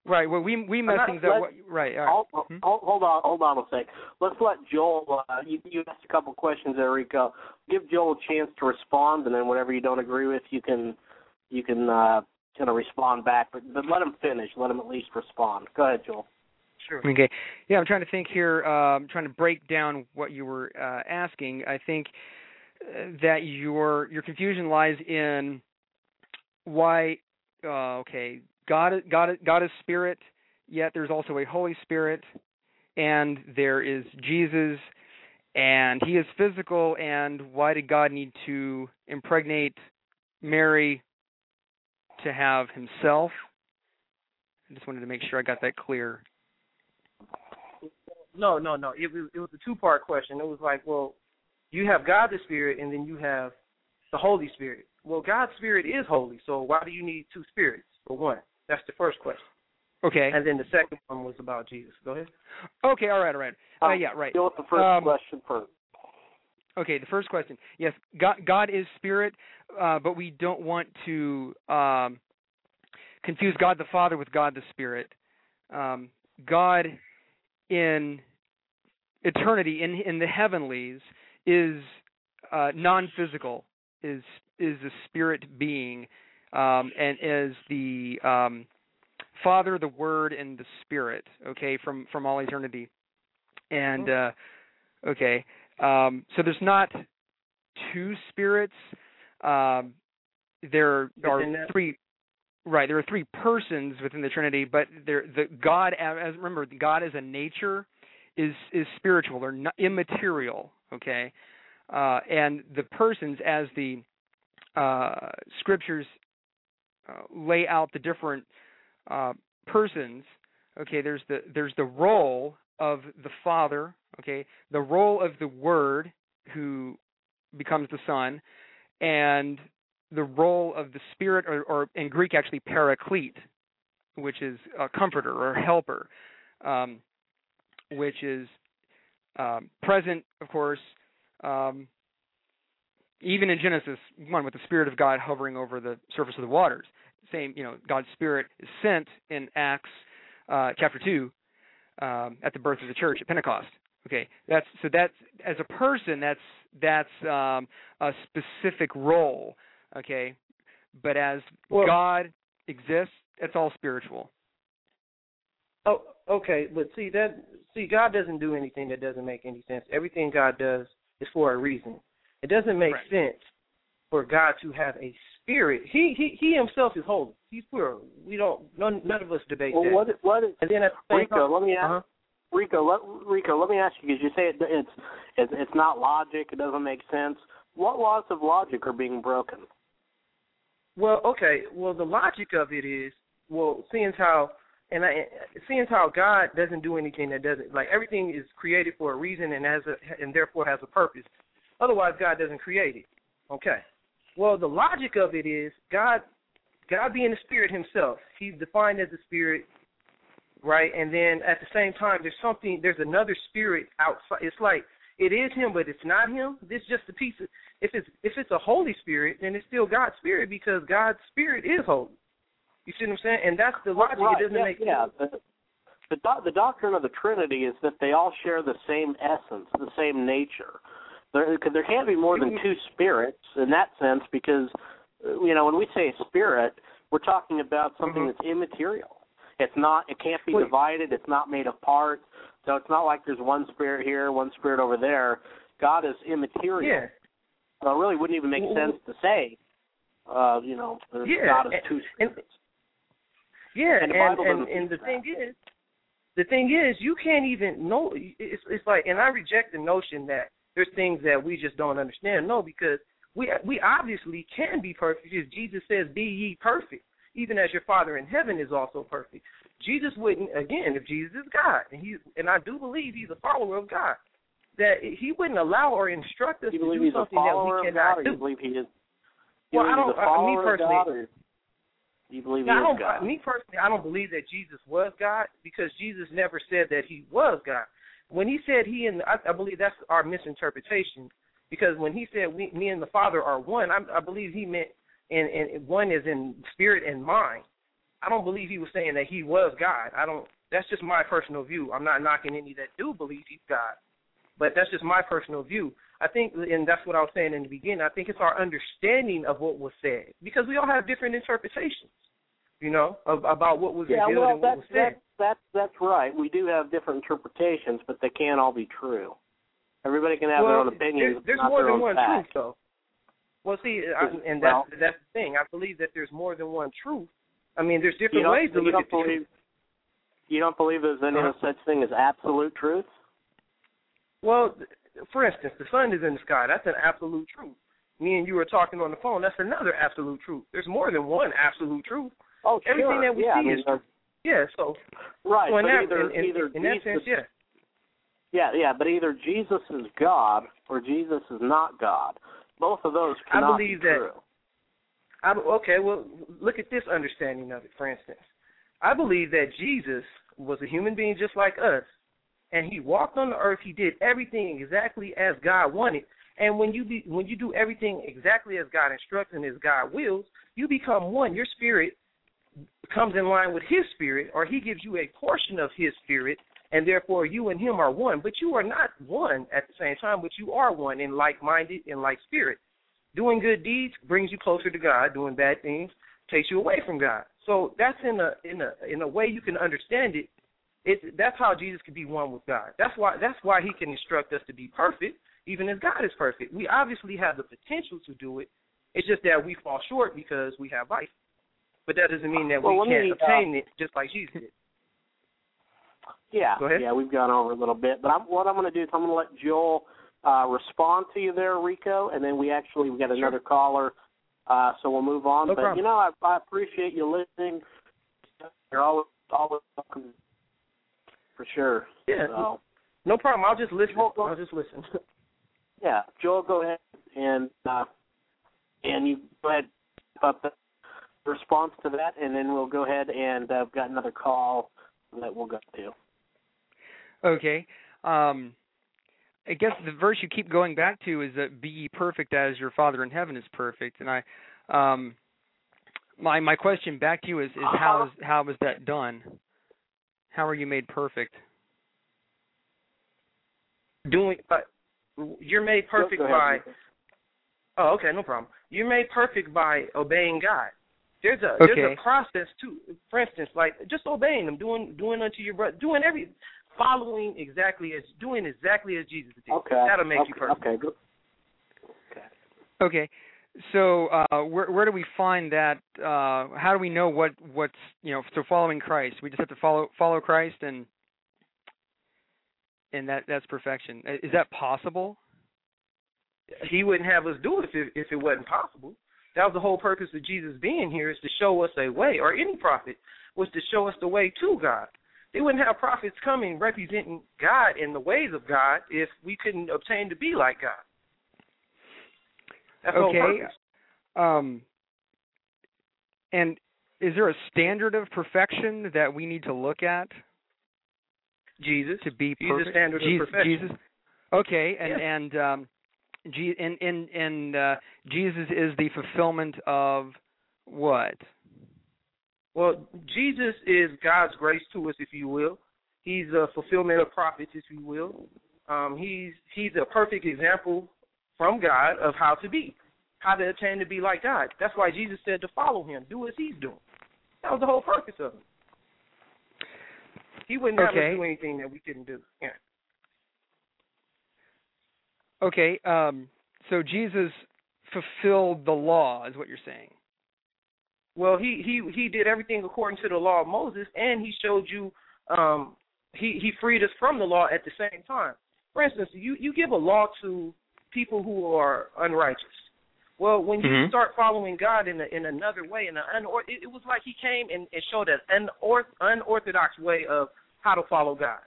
Right. Well, we we mess not- things up. right. All right. Hold, Hmm? hold, hold on, hold on a sec. Let's let Joel. Uh, you, you asked a couple questions there, Rico. Give Joel a chance to respond, and then whatever you don't agree with, you can you can uh, kind of respond back. But but let him finish. Let him at least respond. Go ahead, Joel. Sure. Okay. Yeah, I'm trying to think here. I'm trying to break down what you were uh, asking. I think uh, that your your confusion lies in why. Uh, okay, God, God, God is spirit. Yet there's also a Holy Spirit, and there is Jesus, and He is physical. And why did God need to impregnate Mary to have Himself? I just wanted to make sure I got that clear. No, no, no. It was it was a two part question. It was like, well, you have God the Spirit, and then you have the Holy Spirit. Well, God's Spirit is holy, so why do you need two spirits? For one, that's the first question. Okay. And then the second one was about Jesus. Go ahead. Okay, all right, all right. Uh, Um, yeah, right. Deal with the first Um, question first. Okay, the first question. Yes, God, God is spirit, uh, but we don't want to um, confuse God the Father with God the Spirit. Um, God in eternity, in in the heavenlies, is uh, non-physical, is is a spirit being, um, and is the um, Father, the Word, and the Spirit. Okay, from from all eternity, and uh, okay. Um, so there's not two spirits. Um, there are three. Right, there are three persons within the Trinity, but there, the God, as remember, God as a nature is is spiritual or not, immaterial. Okay, uh, and the persons as the uh, scriptures uh, lay out the different uh, persons. Okay, there's the there's the role of the Father. Okay, the role of the Word, who becomes the Son, and the role of the Spirit, or, or in Greek actually paraclete, which is a comforter or helper, um, which is um, present, of course, um, even in Genesis one with the Spirit of God hovering over the surface of the waters. Same, you know, God's Spirit is sent in Acts uh, chapter two um, at the birth of the church at Pentecost. Okay, that's so that's as a person, that's that's um, a specific role. Okay, but as Well- God exists, it's all spiritual. Oh, okay, but see that see God doesn't do anything that doesn't make any sense. Everything God does is for a reason. It doesn't make Right. sense for God to have a spirit. He he he himself is holy. He's pure. We don't none none of us debate Well, that. what what is and then at the Rico? time, Let me ask uh-huh. Rico. Let, Rico, let me ask you because you say it, it's it's it's not logic. It doesn't make sense. What laws of logic are being broken? Well, okay. Well, the logic of it is, well, seeing how and I, seeing how God doesn't do anything that doesn't like everything is created for a reason and has a and therefore has a purpose. Otherwise, God doesn't create it. Okay. Well, the logic of it is God, God being the Spirit Himself. He's defined as a spirit, right? And then at the same time, there's something. There's another spirit outside. It's like it is Him, but it's not Him. This just a piece of. If it's if it's a Holy Spirit, then it's still God's Spirit because God's Spirit is holy. You see what I'm saying? And that's the logic. Right, It doesn't yeah, make yeah. sense. The, the, doc- the doctrine of the Trinity is that they all share the same essence, the same nature. There, there can't be more than two spirits in that sense because, uh, you know, when we say spirit, we're talking about something Mhm. that's immaterial. It's not. It can't be Wait. divided. It's not made of parts. So it's not like there's one spirit here, one spirit over there. God is immaterial. Yeah. So it really wouldn't even make Well, sense to say, uh, you know, there's Yeah, God is and- two and- spirits. Yeah, And and the and, doesn't and, the thing is, the thing is, you can't even know. It's it's like, and I reject the notion that there's things that we just don't understand. No, because we we obviously can be perfect because Jesus says, "Be ye perfect, even as your Father in heaven is also perfect." Jesus wouldn't again if Jesus is God, and he and I do believe he's a follower of God, that he wouldn't allow or instruct us you to do he's a something that follower we of God, cannot do. you believe he is? You Well, I believe he's don't- a I- me personally- or you believe he Now, I is uh, God? me personally, I don't believe that Jesus was God because Jesus never said that he was God. When he said he and I, I believe that's our misinterpretation because when he said we, me and the Father are one, I, I believe he meant and and one is in spirit and mind. I don't believe he was saying that he was God. I don't. That's just my personal view. I'm not knocking any that do believe he's God, but that's just my personal view. I think, and that's what I was saying in the beginning. I think it's our understanding of what was said because we all have different interpretations, you know, of, about what was yeah, revealed well, and what was said. That's that's that's right. We do have different interpretations, but they can't all be true. Everybody can have their own opinions. There's, there's not more their than own one facts. truth, though. Well, see, I, and Well- that's that's the thing. I believe that there's more than one truth. I mean, there's different ways to look at believe truth. you don't believe there's any Uh-huh. such thing as absolute truth? Well, for instance, the sun is in the sky. That's an absolute truth. Me and you were talking on the phone. That's another absolute truth. There's more than one absolute truth. Oh, Everything sure. that we yeah, I mean, is Yeah. So, right. but that either in, either in that Jesus, sense, yeah. yeah, yeah, but either Jesus is God or Jesus is not God. Both of those I cannot believe be that- true. I, okay, well, look at this understanding of it. For instance, I believe that Jesus was a human being just like us, and he walked on the earth. He did everything exactly as God wanted. And when you be, when you do everything exactly as God instructs and as God wills, you become one. Your spirit comes in line with His spirit, or He gives you a portion of His spirit, and therefore you and Him are one. But you are not one at the same time, but you are one in like-minded and like spirit. Doing good deeds brings you closer to God. Doing bad things takes you away from God. So that's in a in a in a way you can understand it. It that's how Jesus can be one with God. That's why that's why he can instruct us to be perfect, even as God is perfect. We obviously have the potential to do it. It's just that we fall short because we have life. But that doesn't mean that Well, we can't me, uh, obtain it just like Jesus did. Yeah, yeah, we've gone over a little bit, but I'm, what I'm going to do is I'm going to let Joel uh, respond to you there, Rico, and then we actually we got another caller, uh, so we'll move on. No but problem. you know, I, I appreciate you listening. You're always always welcome, for sure. Yeah. So, No problem. I'll just listen. Well- I'll just listen. yeah, Joel, go ahead and uh, and you go ahead up response to that, and then we'll go ahead and uh, I've got another call that we'll go to. Okay. Um, I guess the verse you keep going back to is that be ye perfect as your Father in heaven is perfect. And I, um, my my question back to you is, is how is how is that done? How are you made perfect? Doing by you're made perfect by. Oh, okay, no problem. You're made perfect by obeying God. There's a there's a process too. For instance, like just obeying them, doing doing unto your brother, doing every, following exactly as doing exactly as Jesus did. Okay. That'll make okay. you perfect. Okay. Good. Okay. So uh, where where do we find that? Uh, how do we know what what's you know? So following Christ, we just have to follow follow Christ, and and that that's perfection. Is that possible? He wouldn't have us do it if it, if it wasn't possible. That was the whole purpose of Jesus being here is to show us a way, or any prophet was to show us the way to God. They wouldn't have prophets coming representing God and the ways of God if we couldn't obtain to be like God. That's okay. Um, and is there a standard of perfection that we need to look at Jesus to be perfect? standard of Jesus, perfection. Jesus. Okay, and Yeah. and um, and and and uh, Jesus is the fulfillment of what? Well, Jesus is God's grace to us, if you will. He's a fulfillment of prophets, if you will. Um, he's he's a perfect example from God of how to be, how to attain to be like God. That's why Jesus said to follow Him, do as He's doing. That was the whole purpose of it. He wouldn't have Okay. us do anything that we couldn't do. Yeah. Okay, um, so Jesus fulfilled the law, is what you're saying. Well, he he he did everything according to the law of Moses, and he showed you um he he freed us from the law at the same time. For instance, you you give a law to people who are unrighteous. Well, when you Mhm. start following God in a, in another way, in an unor- it, it was like He came and, and showed an unor- unorthodox way of how to follow God.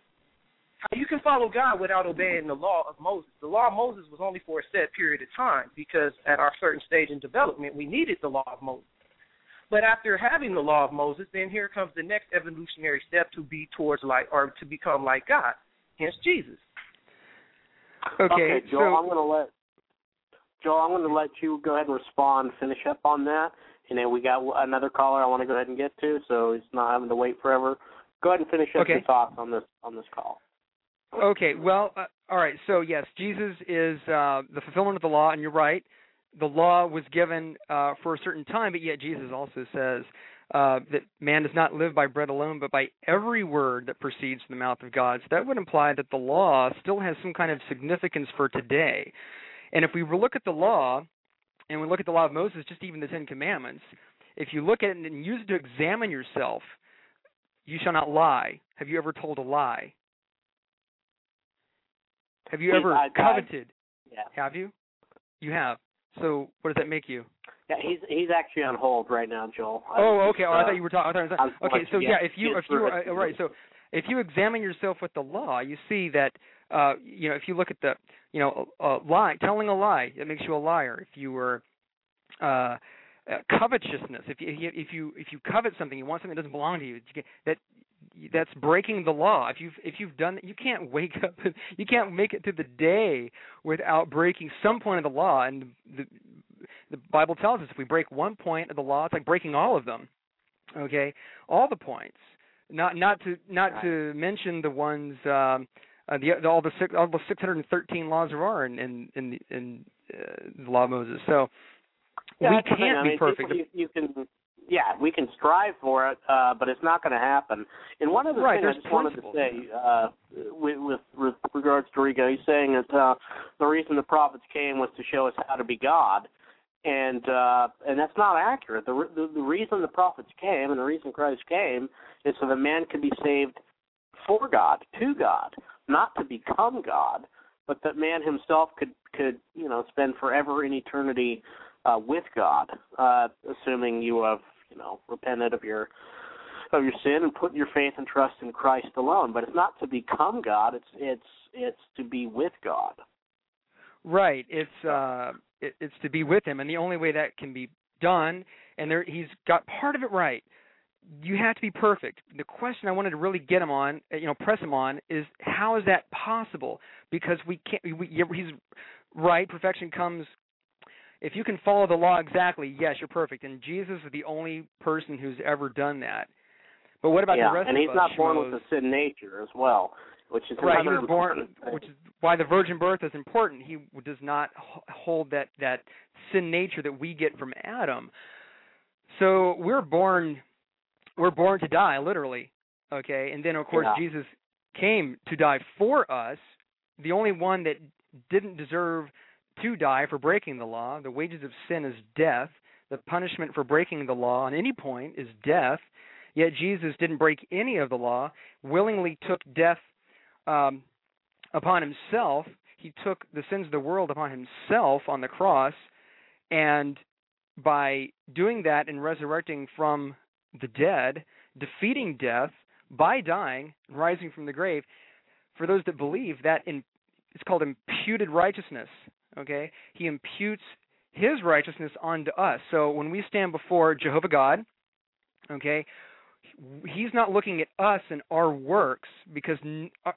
How you can follow God without obeying the law of Moses. The law of Moses was only for a set period of time because at our certain stage in development, we needed the law of Moses. But after having the law of Moses, then here comes the next evolutionary step to be towards like or to become like God. Hence Jesus. Okay, Joel, so I'm going to let Joel. I'm going to let you go ahead and respond, finish up on that, and then we got another caller I want to go ahead and get to, so he's not having to wait forever. Go ahead and finish up Okay. your thoughts on this on this call. Okay, well, uh, all right. So yes, Jesus is uh, the fulfillment of the law, and you're right. The law was given uh, for a certain time, but yet Jesus also says uh, that man does not live by bread alone, but by every word that proceeds from the mouth of God. So that would imply that the law still has some kind of significance for today. And if we look at the law, and we look at the law of Moses, just even the Ten Commandments, if you look at it and use it to examine yourself, you shall not lie. Have you ever told a lie? Have you ever I- I- coveted? Yeah, Have you? You have. So what does that make you? yeah. He's he's actually on hold right now, Joel. I Oh, okay. just, Oh, I uh, thought you were talking. I thought, I okay, so yeah, if you if you uh, right, so if you examine yourself with the law, you see that uh you know if you look at the you know a, lie, telling a lie, it makes you a liar. If you were uh uh, covetousness, if you if you if you covet something, you want something that doesn't belong to you, you that that's breaking the law. If you've if you've done that, you can't wake up, you can't make it through the day without breaking some point of the law. And the the Bible tells us if we break one point of the law, it's like breaking all of them. Okay, all the points. Not not to not to mention the ones um, uh, the, the all the six, all the 613 laws there are in in in, in uh, the law of Moses. So Yeah, we can't. I be perfect. You, you can, yeah, we can strive for it, uh, but it's not going to happen. And one other Right, thing I just wanted to say, uh, with, with, with regards to Rico, he's saying that uh, the reason the prophets came was to show us how to be God, and uh, and that's not accurate. The, the the reason the prophets came and the reason Christ came is so that man could be saved for God, to God, not to become God, but that man himself could could you know spend forever in eternity uh, with God, uh, assuming you have you know repented of your of your sin and put your faith and trust in Christ alone. But it's not to become God; it's it's it's to be with God. Right. It's uh it, it's to be with him and the only way that can be done and there he's got part of it right. You have to be perfect. The question I wanted to really get him on, you know, press him on is how is that possible? Because we can't we, he's right, perfection comes if you can follow the law exactly, yes, you're perfect. And Jesus is the only person who's ever done that. But what about yeah, the rest of us? and he's not born with a sin nature as well. which is right. He was born, which is why the virgin birth is important. He does not hold that that sin nature that we get from Adam. So we're born, we're born to die, literally. Okay, and then of course Yeah. Jesus came to die for us, the only one that didn't deserve to die for breaking the law. The wages of sin is death. The punishment for breaking the law on any point is death. Yet Jesus didn't break any of the law, willingly took death um, upon himself. He took the sins of the world upon himself on the cross, and by doing that and resurrecting from the dead, defeating death by dying, rising from the grave, for those that believe that in, it's called imputed righteousness. Okay, he imputes his righteousness onto us. So when we stand before Jehovah God, okay, he's not looking at us and our works because our,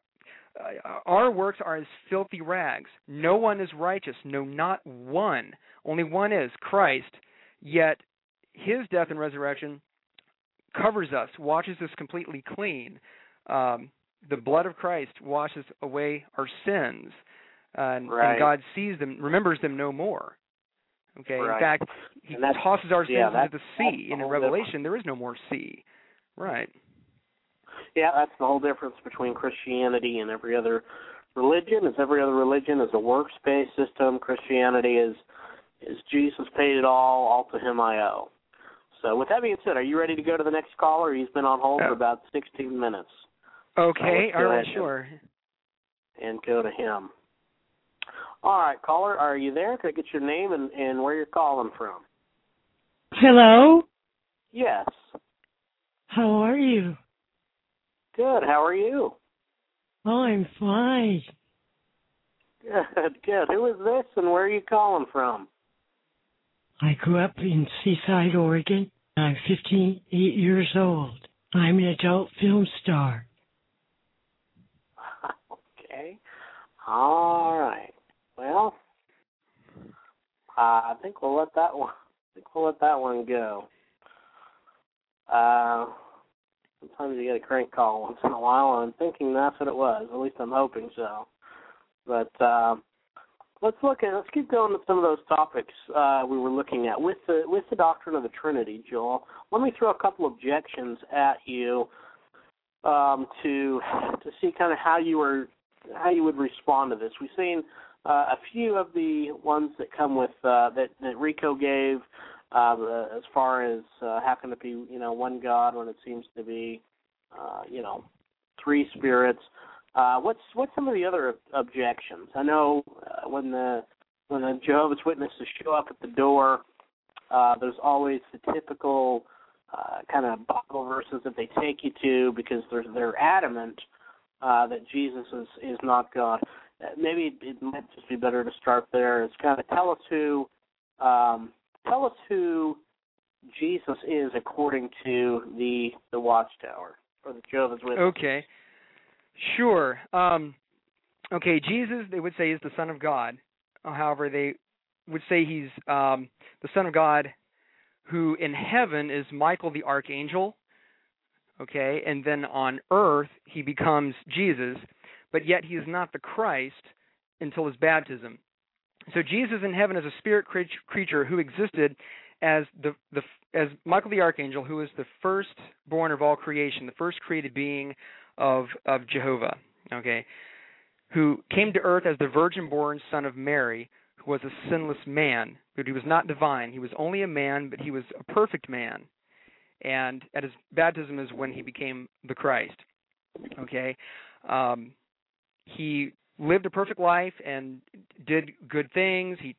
uh, our works are as filthy rags. No one is righteous, no, not one. Only one is Christ. Yet his death and resurrection covers us, washes us completely clean. Um, the blood of Christ washes away our sins, Uh, and, Right. and God sees them, remembers them no more. Okay. Right. In fact, He tosses our sins yeah, into the sea. the And in Revelation, there is no more sea. Right. Yeah, that's the whole difference between Christianity and every other religion. Is every other religion is a works-based system. Christianity is is Jesus paid it all, all to Him I owe. So, with that being said, are you ready to go to the next caller? He's been on hold for uh, about 16 minutes, Okay. let's All right. Sure. and go to him. All right, caller, are you there? Could I get your name and and where you're calling from? Hello? Yes. How are you? Good. How are you? Oh, I'm fine. Good. Good. Who is this, and where are you calling from? I grew up in Seaside, Oregon. I'm 58 years old. I'm an adult film star. okay. All right. Well, I think we'll let that one. I think we'll let that one go. Uh, sometimes you get a crank call once in a while, and I'm thinking that's what it was. At least I'm hoping so. But uh, let's look at let's keep going with some of those topics uh, we were looking at with the with the doctrine of the Trinity, Joel. Let me throw a couple objections at you um, to to see kind of how you were how you would respond to this. We've seen uh, a few of the ones that come with uh, that that Rico gave uh, as far as uh, how can it be you know one God when it seems to be uh, you know three spirits. Uh, what's what's some of the other objections? I know uh, when the when the Jehovah's Witnesses show up at the door, uh, there's always the typical uh, kind of Bible verses that they take you to because they're they're adamant uh, that Jesus is is not God. Uh, maybe it, might just be better to start there. It's kind of tell us who um, tell us who Jesus is according to the the Watchtower or the Jehovah's Witnesses. Okay. Sure. Um, okay, Jesus, they would say, is the Son of God. However, they would say he's um, the Son of God who in heaven is Michael the Archangel. Okay, and then on earth he becomes Jesus, but yet he is not the Christ until his baptism. So Jesus in heaven is a spirit creature who existed as the the as Michael the Archangel, who is the firstborn of all creation, the first created being of of Jehovah, okay, who came to earth as the virgin-born son of Mary, who was a sinless man, but he was not divine. He was only a man, but he was a perfect man. And at his baptism is when he became the Christ. Okay, um, he lived a perfect life and did good things. He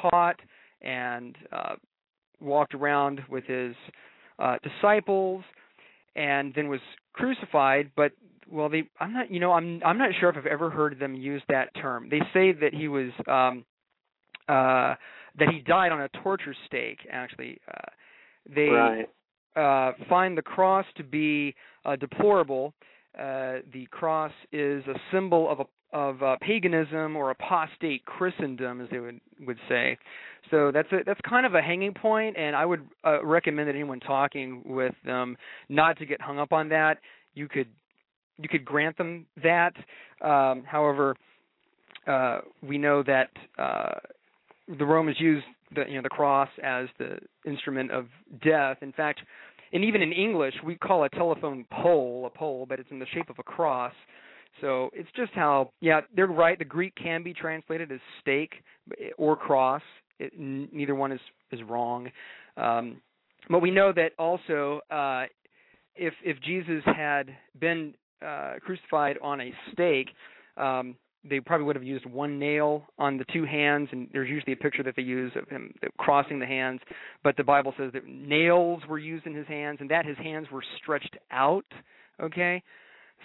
taught and uh, walked around with his uh, disciples, and then was crucified. But well, they I'm not you know I'm I'm not sure if I've ever heard them use that term. They say that he was um, uh, that he died on a torture stake. Actually, uh, they Right. uh, find the cross to be uh, deplorable. Uh, the cross is a symbol of a, of uh, paganism or apostate Christendom, as they would would say. So that's a, that's kind of a hanging point, and I would uh, recommend that anyone talking with them not to get hung up on that. You could you could grant them that. Um, however, uh, we know that uh, the Romans used the you know the cross as the instrument of death. In fact, and even in English, we call a telephone pole a pole, but it's in the shape of a cross. So it's just how, yeah, they're right. The Greek can be translated as stake or cross. It, n- neither one is is wrong. Um, but we know that also, uh, if if Jesus had been uh, crucified on a stake, um, they probably would have used one nail on the two hands, and there's usually a picture that they use of him crossing the hands. But the Bible says that nails were used in his hands, and that his hands were stretched out. Okay,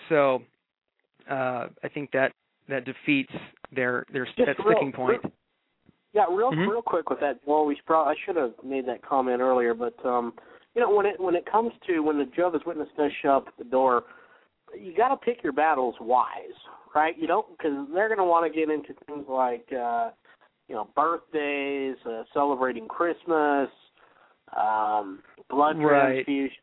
so uh, I think that that defeats their their Just that real- sticking point. real- Yeah, real Mhm. real quick with that. Well, we should I should have made that comment earlier, but um, you know when it when it comes to when the Jehovah's Witness does show up at the door, you got to pick your battles wise, right? You don't because they're going to want to get into things like uh, you know birthdays, uh, celebrating Christmas, um, blood Right. transfusion.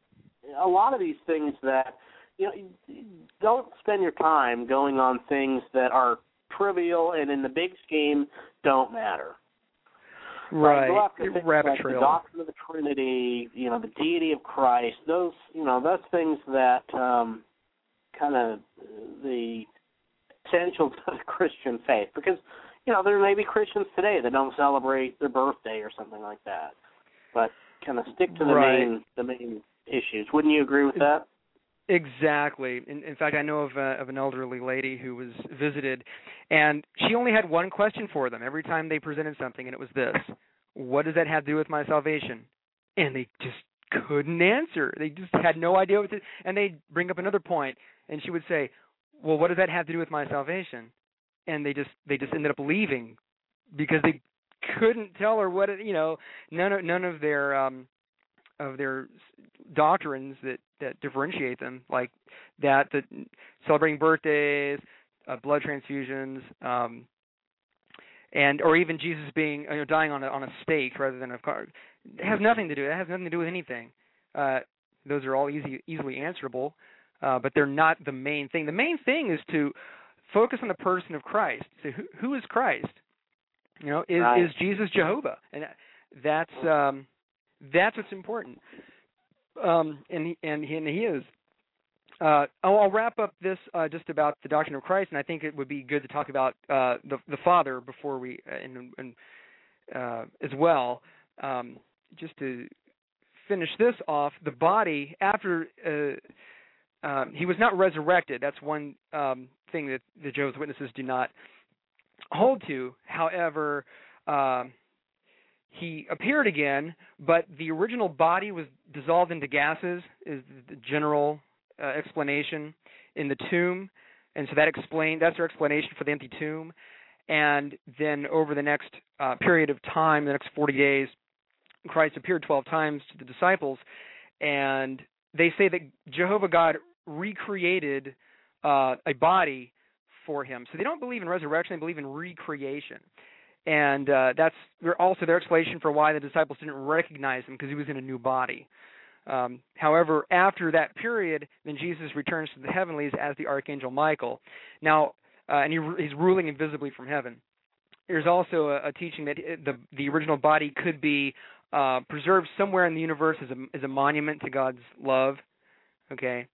A lot of these things that you know you- don't spend your time going on things that are trivial and in the big scheme don't matter. Right, after things rabbit like trail. The doctrine of the Trinity, you know, the deity of Christ. Those, you know, those things that um, kind of the essentials of the Christian faith. Because, you know, there may be Christians today that don't celebrate their birthday or something like that. But kind of stick to the Right. main the main issues. Wouldn't you agree with that? Exactly. In, in fact, I know of, a, of an elderly lady who was visited, and she only had one question for them every time they presented something, and it was this: "What does that have to do with my salvation?" And they just couldn't answer. They just had no idea what to. And they'd bring up another point, and she would say, "Well, what does that have to do with my salvation?" And they just they just ended up leaving because they couldn't tell her what it, you know none of none of their um of their doctrines that that differentiate them like that that celebrating birthdays uh, blood transfusions um and or even Jesus being you know dying on a on a stake rather than a car it has nothing to do it has nothing to do with anything uh those are all easy easily answerable uh but they're not the main thing. The main thing is to focus on the person of Christ. So who who is Christ? You know is Right. is Jesus Jehovah? And that's um that's what's important. Um and he and he, and he is. Uh, I'll, I'll wrap up this uh, just about the doctrine of Christ, and I think it would be good to talk about uh, the the Father before we uh, and, and uh, as well. Um, just to finish this off, the body after uh, um, he was not resurrected. That's one um, thing that the Jehovah's Witnesses do not hold to. However, um, he appeared again, but the original body was dissolved into gases. Is the general uh, explanation in the tomb, and so that explain that's their explanation for the empty tomb. And then over the next uh, period of time, the next 40 days, Christ appeared 12 times to the disciples, and they say that Jehovah God recreated uh, a body for him. So they don't believe in resurrection; they believe in recreation. And uh, that's also their explanation for why the disciples didn't recognize him because he was in a new body. Um, however, after that period, then Jesus returns to the heavenlies as the archangel Michael. Now, uh, and he, he's ruling invisibly from heaven. There's also a, a teaching that the the original body could be uh, preserved somewhere in the universe as a as a monument to God's love. Okay,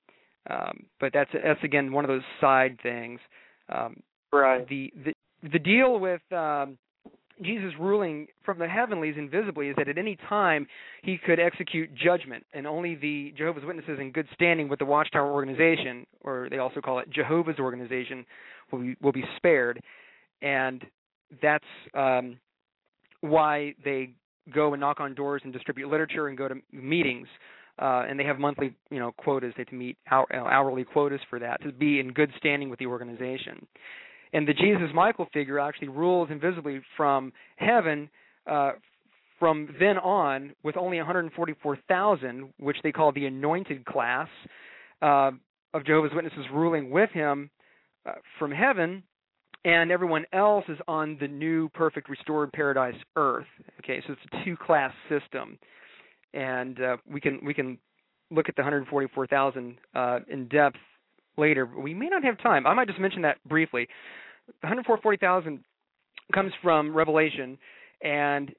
um, but that's that's again one of those side things. Um, right. The the the deal with um, Jesus ruling from the heavenlies invisibly is that at any time he could execute judgment, and only the Jehovah's Witnesses in good standing with the Watchtower organization, or they also call it Jehovah's organization, will be, will be spared, and that's um, why they go and knock on doors and distribute literature and go to meetings. Uh, and they have monthly, you know, quotas. They have to meet hour, hourly quotas for that to be in good standing with the organization and the Jesus Michael figure actually rules invisibly from heaven uh, from then on with only 144,000, which they call the anointed class uh, of Jehovah's Witnesses ruling with him uh, from heaven, and everyone else is on the new perfect restored paradise earth. Okay, so it's a two-class system, and uh, we can we can look at the 144,000 uh, in depth later. We may not have time. I might just mention that briefly. 144,000 comes from Revelation, and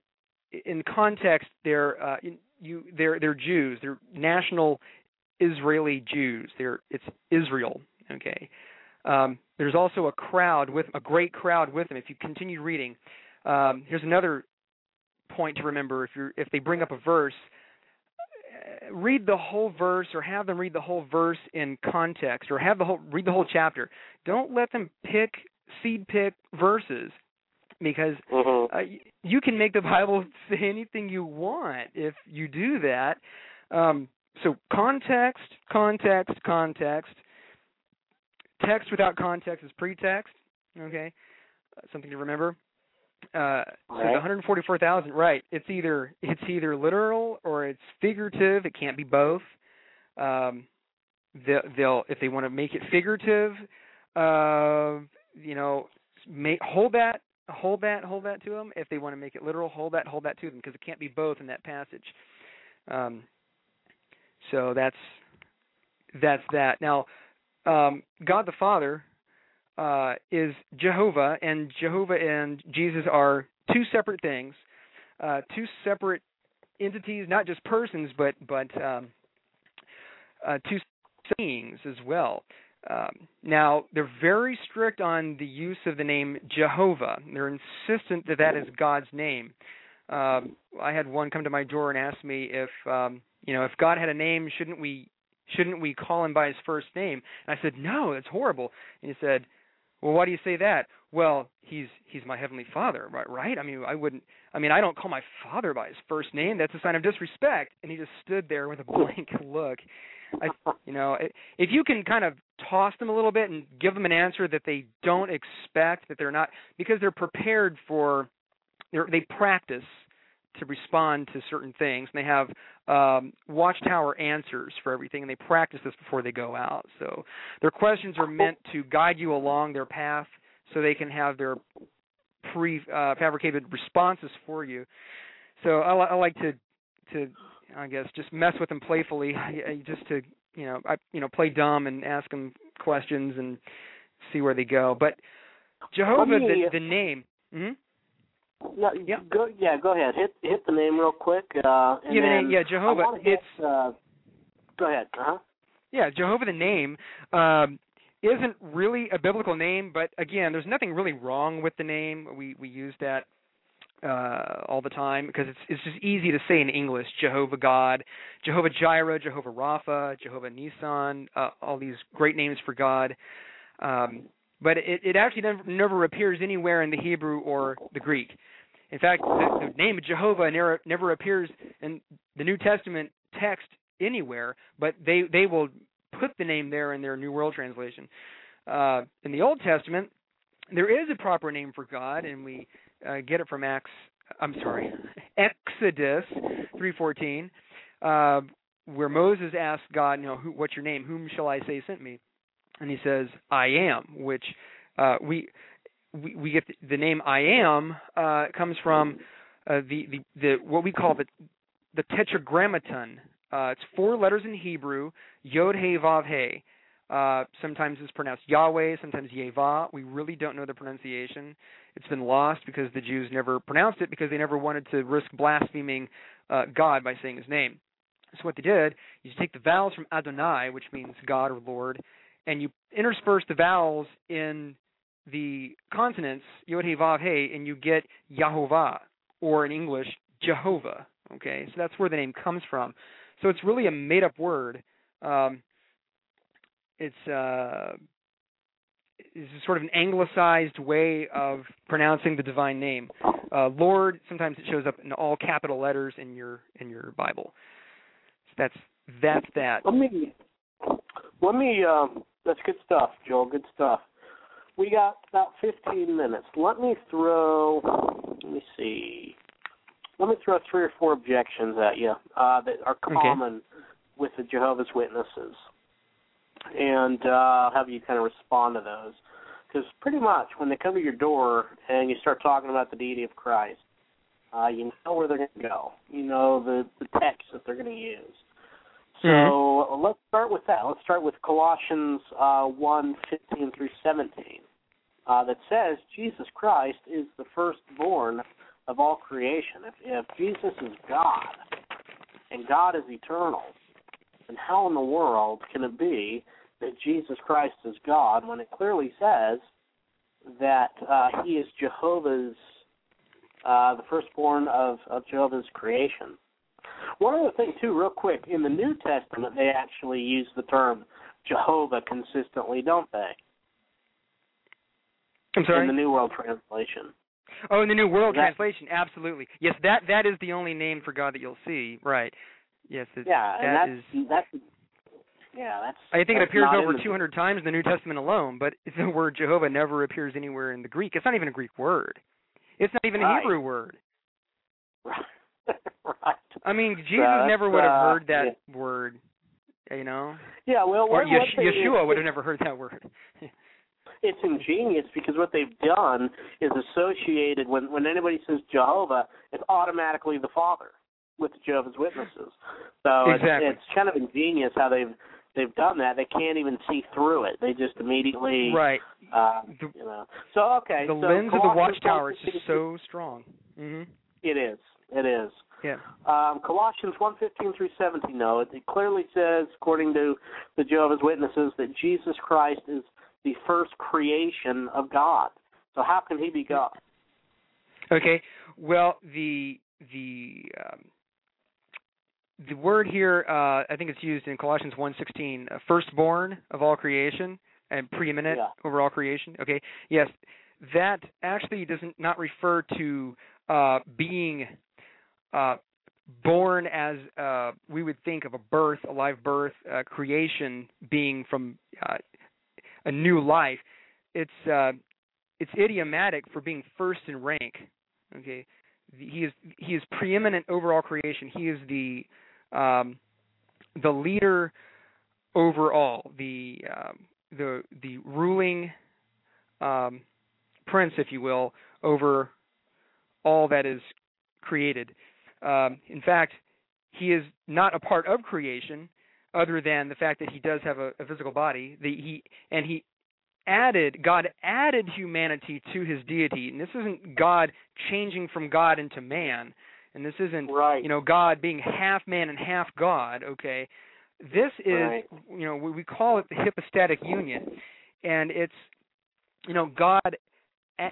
in context, they're uh, you they're they're Jews. They're national Israeli Jews. They're it's Israel. Okay. Um, there's also a crowd with a great crowd with them. If you continue reading, um, here's another point to remember. If you if they bring up a verse, read the whole verse or have them read the whole verse in context or have the whole read the whole chapter. Don't let them pick seed pick verses because mm-hmm. uh, you can make the Bible say anything you want if you do that. Um, so context, context, context. Text without context is pretext. Okay, uh, something to remember. Uh, so right. 144,000, right? It's either it's either literal or it's figurative. It can't be both. Um, they'll, they'll if they want to make it figurative, uh, you know, make hold that hold that hold that to them if they want to make it literal hold that hold that to them because it can't be both in that passage um, so that's that's that now um, god the father uh, is jehovah and jehovah and jesus are two separate things uh, two separate entities not just persons but but um, uh, two beings as well um, now, they're very strict on the use of the name Jehovah. They're insistent that that is God's name. Um, I had one come to my door and ask me if, um, you know, if God had a name, shouldn't we shouldn't we call him by his first name? And I said, no, that's horrible. And he said, well, why do you say that? Well, he's he's my heavenly father, right? Right? I mean, I wouldn't. I mean, I don't call my father by his first name. That's a sign of disrespect. And he just stood there with a blank look. I, you know, if you can kind of toss them a little bit and give them an answer that they don't expect, that they're not because they're prepared for, they're, they practice to respond to certain things, and they have um, watchtower answers for everything, and they practice this before they go out. So their questions are meant to guide you along their path, so they can have their pre-fabricated uh, responses for you. So I, I like to to I guess just mess with them playfully, just to you know I you know play dumb and ask them questions and see where they go. But Jehovah, the, the name. Mm-hmm. No, yeah. Go, yeah, go ahead. Hit hit the name real quick. Uh, yeah, then yeah, Jehovah. Hit, it's. Uh, go ahead. Uh huh. Yeah, Jehovah, the name. Um, isn't really a biblical name, but again, there's nothing really wrong with the name. We we use that uh, all the time because it's it's just easy to say in English Jehovah God, Jehovah Jireh, Jehovah Rapha, Jehovah Nissi, uh, all these great names for God. Um, but it, it actually never, never appears anywhere in the Hebrew or the Greek. In fact, the, the name Jehovah never never appears in the New Testament text anywhere, but they they will put the name there in their New World Translation. Uh, in the Old Testament, there is a proper name for God, and we uh, get it from Acts. I'm sorry, Exodus 3:14, uh, where Moses asked God, you know, who, what's your name? Whom shall I say sent me? And he says, I am, which uh, we, we we get the, the name I am uh, comes from uh, the, the the what we call the the Tetragrammaton. Uh, it's four letters in Hebrew, Yod He Vav He. Uh, sometimes it's pronounced Yahweh, sometimes Yeva. We really don't know the pronunciation. It's been lost because the Jews never pronounced it because they never wanted to risk blaspheming uh, God by saying his name. So what they did is you take the vowels from Adonai, which means God or Lord, and you intersperse the vowels in the consonants Yod He Vav He, and you get Yahovah, or in English Jehovah. Okay, so that's where the name comes from. So it's really a made-up word. Um, it's uh, sort of an anglicized way of pronouncing the divine name. Uh, Lord sometimes it shows up in all capital letters in your in your Bible. So that's that's that. Let me let me. Um, that's good stuff, Joel. Good stuff. We got about 15 minutes. Let me throw. Let me see. Let me throw three or four objections at you uh, that are common okay. with the Jehovah's Witnesses and uh, have you kind of respond to those. Because pretty much when they come to your door and you start talking about the deity of Christ, uh, you know where they're going to go. You know the the text that they're going to use. So mm-hmm. let's start with that. Let's start with Colossians uh, 1 15 through 17, uh, that says Jesus Christ is the firstborn of all creation. If, if Jesus is God and God is eternal, then how in the world can it be that Jesus Christ is God when it clearly says that uh, he is Jehovah's, uh, the firstborn of, of Jehovah's creation? One other thing, too, real quick. In the New Testament, they actually use the term Jehovah consistently, don't they? I'm sorry. In the New World Translation. Oh, in the New World that, Translation, absolutely. Yes, that that is the only name for God that you'll see. Right. Yes. It, yeah, that and that's, is, that's yeah, that's. I think that's it appears over the, 200 times in the New Testament alone, but the word Jehovah never appears anywhere in the Greek. It's not even a Greek word. It's not even a. Hebrew word. Right. right. I mean, Jesus uh, never would have uh, heard that yeah. word, you know. Yeah, well, or what, Yes- what they, Yeshua would have never heard that word. It's ingenious because what they've done is associated when when anybody says Jehovah, it's automatically the Father with the Jehovah's Witnesses. So Exactly. it's, it's kind of ingenious how they've they've done that. They can't even see through it. They just immediately right. uh, The, you know. So okay, the so lens of the watchtower is just so strong. Mhm. It is. It is. Yeah. Um, Colossians 1:15 through 17, though, it, it clearly says, according to the Jehovah's Witnesses, that Jesus Christ is the first creation of God. So how can he be God? Okay. Well, the the um, the word here, uh, I think it's used in Colossians 1:16, uh, firstborn of all creation and preeminent Yeah. over all creation. Okay. Yes, that actually doesn't not refer to uh, being uh, born as uh, we would think of a birth, a live birth, uh, creation being from uh, a new life. It's uh, it's idiomatic for being first in rank. Okay, he is he is preeminent over all creation. He is the um, the leader over all, the um, the the ruling um, prince, if you will, over all that is created. Um, in fact, he is not a part of creation, other than the fact that he does have a, a physical body. The, he and he added God added humanity to his deity, and this isn't God changing from God into man, and this isn't Right. you know God being half man and half God. Okay, this is Right. you know we we call it the hypostatic union, and it's you know God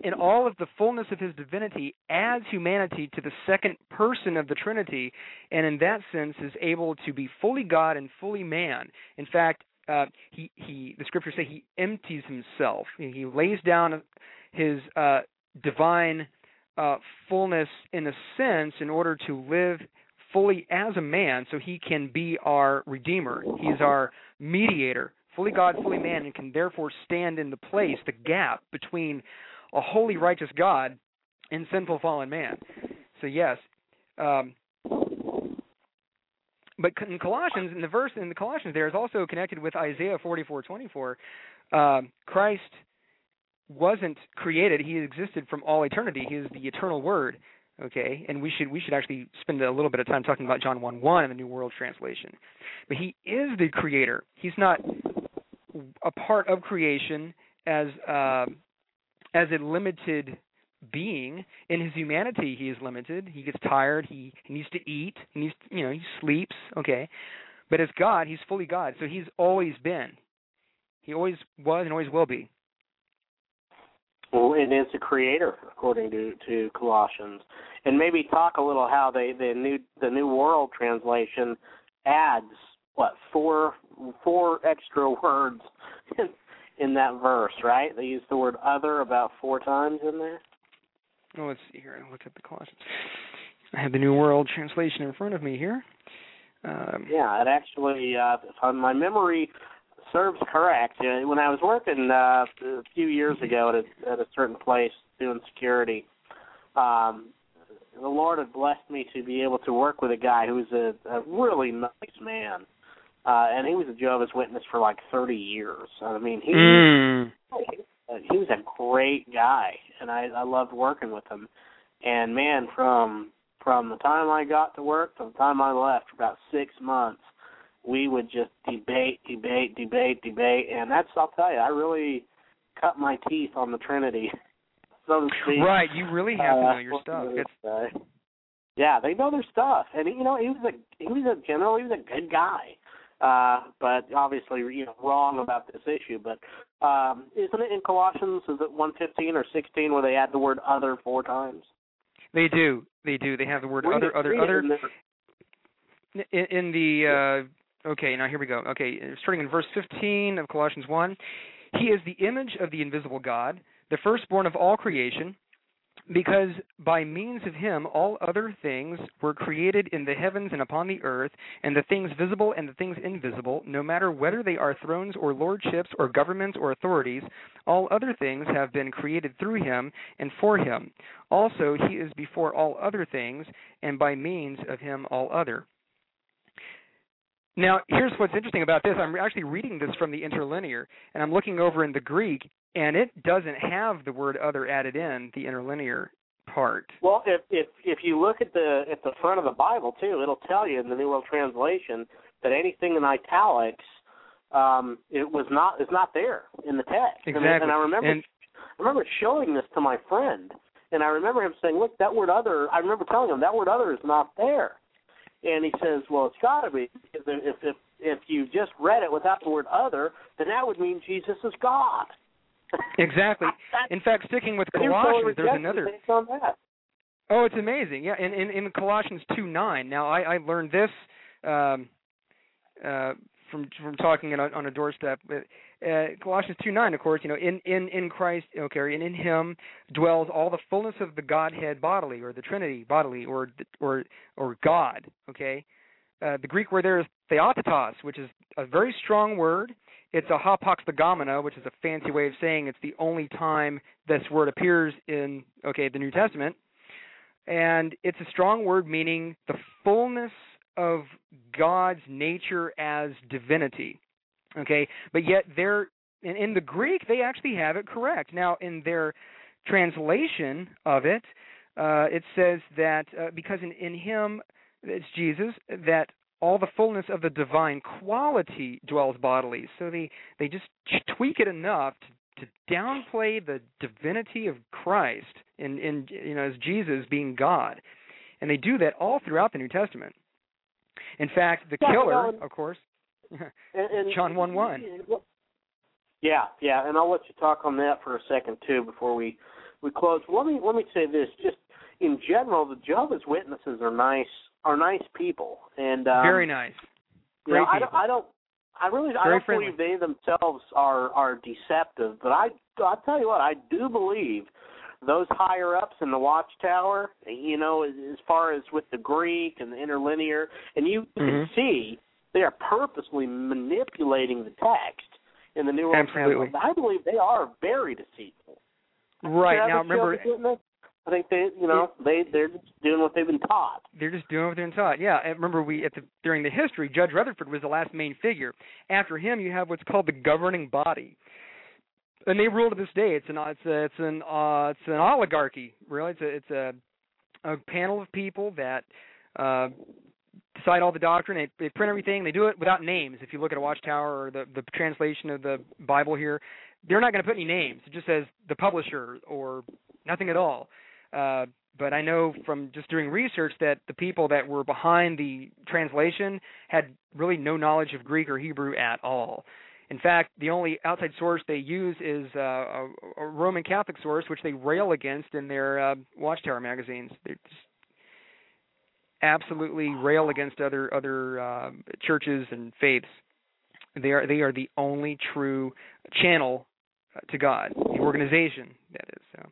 in all of the fullness of his divinity adds humanity to the second person of the Trinity, and in that sense is able to be fully God and fully man. In fact, uh, he he the scriptures say he empties himself. He lays down his uh, divine uh, fullness in a sense in order to live fully as a man, so he can be our redeemer. He's our mediator, fully God, fully man, and can therefore stand in the place, the gap between a holy, righteous God and sinful, fallen man. So yes, um, but in Colossians, in the verse in the Colossians, there is also connected with Isaiah forty-four twenty-four. Um, Christ wasn't created; he existed from all eternity. He is the eternal Word. Okay, and we should we should actually spend a little bit of time talking about John one one in the New World Translation. But he is the Creator. He's not a part of creation as uh, as a limited being. In his humanity he is limited. He gets tired. He, he needs to eat. He needs to, you know he sleeps. Okay. But as god he's fully god. So he's always been. He always was and always will be. Well, it is the creator, according to to Colossians, and maybe talk a little how they the new the New World Translation adds what four four extra words in that verse, right? They use the word other about four times in there. oh let's see here look at the colossians i have the new world translation in front of me here um, Yeah, it actually, uh, if my memory serves correct, uh, when I was working uh, a few years ago at a, at a certain place doing security, um, the Lord had blessed me to be able to work with a guy who was a, a really nice man, uh, and he was a Jehovah's Witness for like 30 years. I mean, he mm, he was a great guy, and I I loved working with him. And man, from from the time I got to work to the time I left, for about six months, we would just debate, debate, debate, debate, and that's I'll tell you, I really cut my teeth on the Trinity, so. Right, you really have to Uh, know your stuff. It's. Yeah, they know their stuff, and you know he was a he was a general he was a good guy, uh, but obviously you know wrong about this issue. But um, isn't it in Colossians? Is it one fifteen or sixteen where they add the word other four times? they do. They do. They have the word Read other it- other other in in, the uh okay, now here we go. Okay, starting in verse 15 of Colossians 1. He is the image of the invisible God, the firstborn of all creation, because by means of him all other things were created in the heavens and upon the earth, and the things visible and the things invisible, no matter whether they are thrones or lordships or governments or authorities, all other things have been created through him and for him. Also, he is before all other things, and by means of him all other. Now, here's what's interesting about this. I'm actually reading this from the interlinear, and I'm looking over in the Greek, and it doesn't have the word other added in the interlinear part. Well, if if if you look at the at the front of the Bible too, it'll tell you in the New World Translation that anything in italics um it was not is not there in the text. And- Exactly. And, I remember And- I remember showing this to my friend and I remember him saying, "Look, that word other, I remember telling him that word other is not there." And he says, "Well, it's got to be if if if you just read it without the word other, then that would mean Jesus is God." Exactly. In fact, sticking with Colossians, there's another. Oh, it's amazing. Yeah, in in, in Colossians two nine. Now I, I learned this um, uh, from from talking on a, on a doorstep. But, uh, Colossians two nine, of course, you know, in in in Christ, okay, and in Him dwells all the fullness of the Godhead bodily, or the Trinity bodily, or or or God. Okay, uh, the Greek word there is theotetos, which is a very strong word. It's a hapax legomena, which is a fancy way of saying it's the only time this word appears in okay the New Testament and it's a strong word meaning the fullness of God's nature as divinity. Okay, but yet they're in, in the Greek they actually have it correct. Now in their translation of it, uh, it says that uh, because in, in Him, it's Jesus, that all the fullness of the divine quality dwells bodily. So they they just tweak it enough to, to downplay the divinity of Christ in in you know as Jesus being God, and they do that all throughout the New Testament. In fact, the Yeah, killer, well, of course, And, and John one one. Yeah, yeah, and I'll let you talk on that for a second too before we we close. Let me let me say this: just in general, the Jehovah's Witnesses are nice are nice people, and um, Very nice. you know, Great I don't. I don't I really I don't friendly. believe they themselves are are deceptive, but I I tell you what, I do believe those higher ups in the watchtower, you know, as, as far as with the Greek and the interlinear, and you can Mhm. see they are purposely manipulating the text in the New World Absolutely. Translation. I believe they are very deceitful. Right now, remember I think they, you know, they they're just doing what they've been taught. they're just doing what they're taught. Yeah, remember we at the during the history, Judge Rutherford was the last main figure. After him, you have what's called the governing body, and they rule to this day. It's an it's a, it's an uh, it's an oligarchy. Really, it's a it's a a panel of people that uh, decide all the doctrine. They, they print everything. They do it without names. If you look at a Watchtower or the the translation of the Bible here, they're not going to put any names. It just says the publisher or nothing at all. Uh, but I know from just doing research that the people that were behind the translation had really no knowledge of Greek or Hebrew at all. In fact, the only outside source they use is uh, a, a Roman Catholic source, which they rail against in their uh, Watchtower magazines. They just absolutely rail against other other uh, churches and faiths. They are they are the only true channel uh, to God, the organization that is. So,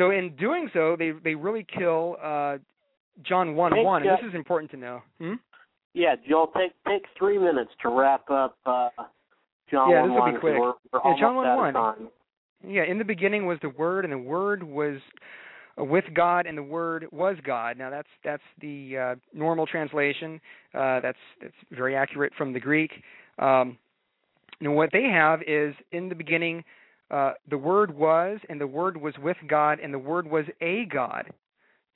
so in doing so, they they really kill uh, John one Hey, one, and this is important to know. Hmm? Yeah, Joel, take take three minutes to wrap up uh, John Yeah, one this will be quick. We're, we're Yeah, John of 1:1. Yeah, in the beginning was the Word, and the Word was uh, with God, and the Word was God. Now that's that's the uh, normal translation. Uh, that's that's very accurate from the Greek. Um, and what they have is in the beginning, uh, the Word was, and the Word was with God, and the Word was a God,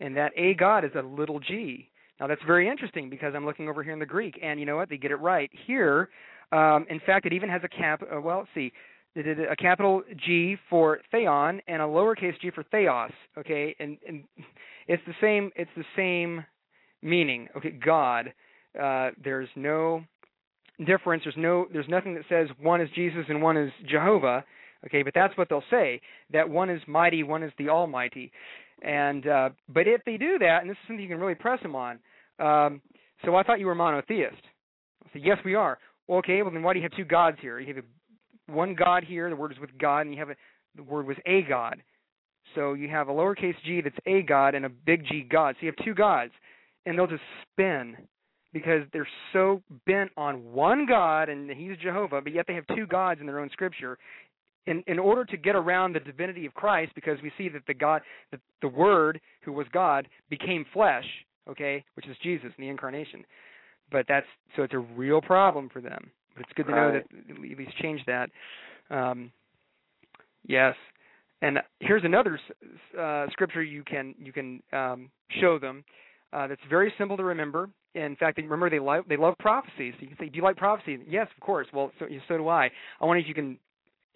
and that a God is a little g. Now that's very interesting because I'm looking over here in the Greek, and you know what? They get it right here. Um, in fact, it even has a cap. Uh, well, let's see. A capital G for theon and a lowercase g for theos. Okay, and, and it's the same. It's the same meaning. Okay, God. Uh, there's no difference. There's no. There's nothing that says one is Jesus and one is Jehovah. Okay, but that's what they'll say. That one is mighty, one is the Almighty. And uh, but if they do that, and this is something you can really press them on. Um, so I thought you were monotheist. I said, yes, we are. Well, okay, well then why do you have two gods here? You have one God here. The word is with God, and you have a, the word was a God. So you have a lowercase g that's a God and a big G God. So you have two gods, and they'll just spin because they're so bent on one God and He's Jehovah, but yet they have two gods in their own scripture. In in order to get around the divinity of Christ, because we see that the God, the, the Word, who was God, became flesh, okay, which is Jesus in the incarnation. But that's so it's a real problem for them. But it's good to right. know that at least change that. Um, yes, and here's another uh, scripture you can you can um, show them uh, that's very simple to remember. In fact, remember they love they love prophecies. So you can say, "Do you like prophecy?" Yes, of course. Well, so, so do I. I wonder if you can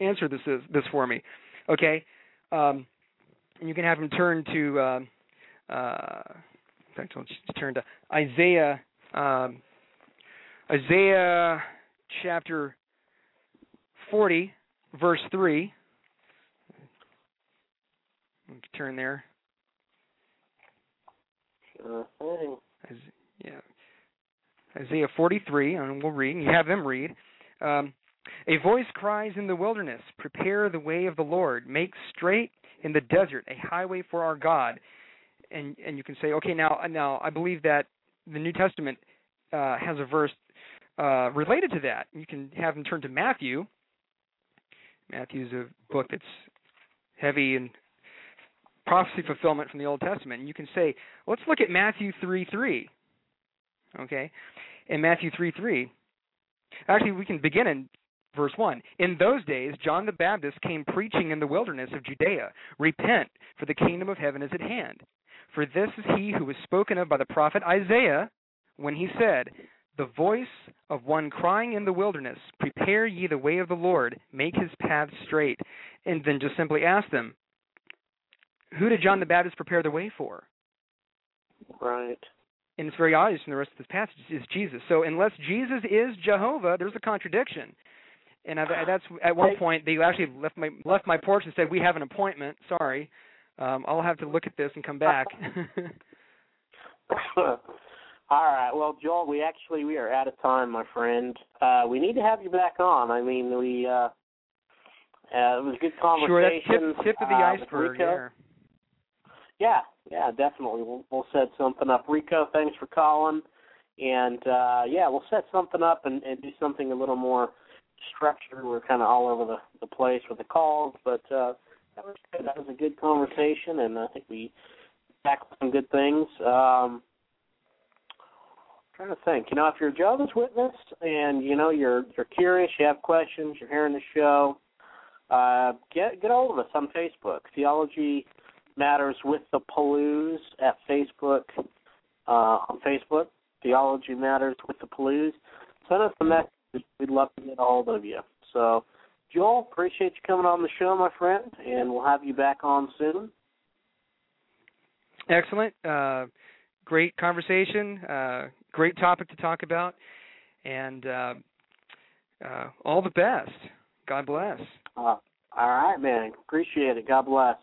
answer this this for me. Okay, um, you can have him turn to. Uh, uh, in fact, let's turn to Isaiah. Um, Isaiah chapter 40, verse 3. Turn there. Sure thing. Yeah. Isaiah 43, and we'll read, and you have them read. Um, a voice cries in the wilderness, Prepare the way of the Lord, make straight in the desert a highway for our God. And and you can say, okay, now now I believe that the New Testament uh, has a verse uh, related to that. You can have them turn to Matthew. Matthew's a book that's heavy in prophecy fulfillment from the Old Testament. And you can say, let's look at Matthew 3 3. Okay? In Matthew 3 3, actually, we can begin in verse 1. In those days, John the Baptist came preaching in the wilderness of Judea Repent, for the kingdom of heaven is at hand. For this is he who was spoken of by the prophet Isaiah when he said, the voice of one crying in the wilderness, Prepare ye the way of the Lord, make his path straight. And then just simply ask them, Who did John the Baptist prepare the way for? Right. And it's very obvious from the rest of this passage is Jesus. So unless Jesus is Jehovah, there's a contradiction. And I, that's at one point they actually left my left my porch and said, "We have an appointment. Sorry, um, I'll have to look at this and come back." All right. Well, Joel, we actually we are out of time, my friend. Uh, we need to have you back on. I mean, we uh, uh, it was a good conversation. Sure, that's tip, tip of the uh, iceberg. Yeah. Yeah, yeah, definitely. We'll we'll set something up. Rico, thanks for calling. And uh yeah, we'll set something up and, and do something a little more structured. We're kind of all over the the place with the calls, but uh that was good. That was a good conversation, and I think we tackled some good things. Um trying to think. You know, if you're a Jehovah's Witness and you know you're you're curious, you have questions, you're hearing the show, uh, get get hold of us on Facebook. Theology Matters with the Pellews at Facebook. Uh, on Facebook, Theology Matters with the Pellews. Send us a message. We'd love to get a hold of you. So, Joel, appreciate you coming on the show, my friend, and we'll have you back on soon. Excellent. Uh, great conversation. Uh, great topic to talk about, and uh, uh, all the best. God bless. Uh, all right, man. Appreciate it. God bless.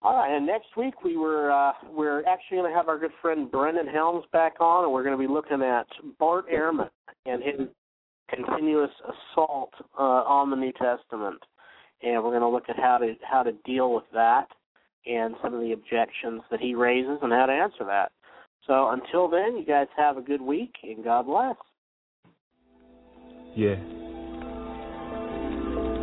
All right, and next week we were uh, we're actually going to have our good friend Brendan Helms back on, and we're going to be looking at Bart Ehrman and his continuous assault uh, on the New Testament, and we're going to look at how to how to deal with that and some of the objections that he raises and how to answer that. So until then, you guys have a good week and God bless. Yeah.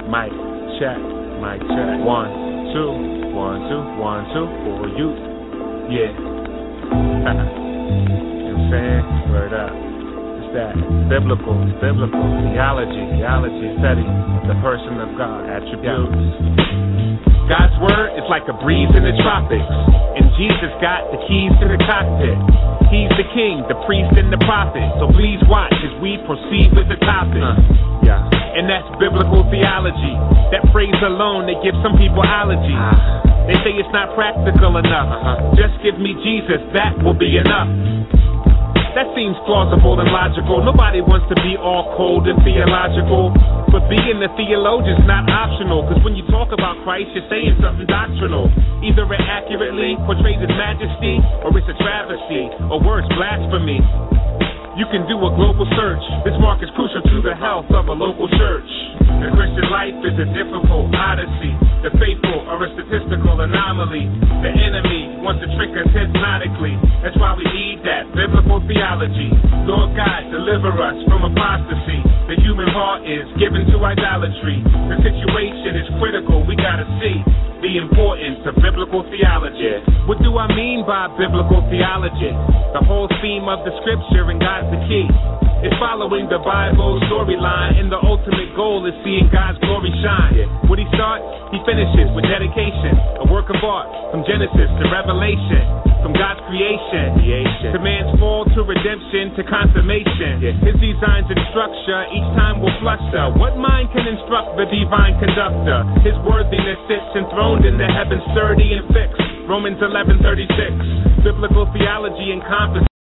Mic check, mic check. One, two, one, two, one, two for you. Yeah. you know what I'm saying? Word up. It's that? Biblical, biblical, theology, theology, study the person of God, attributes. God's word is like a breeze in the tropics, and Jesus got the keys to the cockpit. He's the king, the priest, and the prophet. So please watch as we proceed with the topic. Uh, yeah. And that's biblical theology. That phrase alone, they give some people allergies. Uh, they say it's not practical enough. Uh-huh. Just give me Jesus, that will be enough. That seems plausible and logical. Nobody wants to be all cold and theological. But being a theologian's not optional. Cause when you talk about Christ, you're saying something doctrinal. Either it accurately portrays his majesty, or it's a travesty, or worse, blasphemy. You can do a global search. This mark is crucial to the health of a local church. The Christian life is a difficult odyssey. The faithful are a statistical anomaly. The enemy wants to trick us hypnotically. That's why we need that biblical theology. Lord God, deliver us from apostasy. The human heart is given to idolatry. The situation is critical. We gotta see the importance of biblical theology. What do I mean by biblical theology? The whole theme of the scripture and God's the key. It's following the Bible storyline, and the ultimate goal is seeing God's glory shine. What he starts, he finishes with dedication, a work of art from Genesis to Revelation, from God's creation, creation. to man's fall to redemption to consummation. His designs and structure each time will fluster. What mind can instruct the divine conductor? His worthiness sits enthroned in the heavens, sturdy and fixed. Romans 11:36. Biblical theology encompasses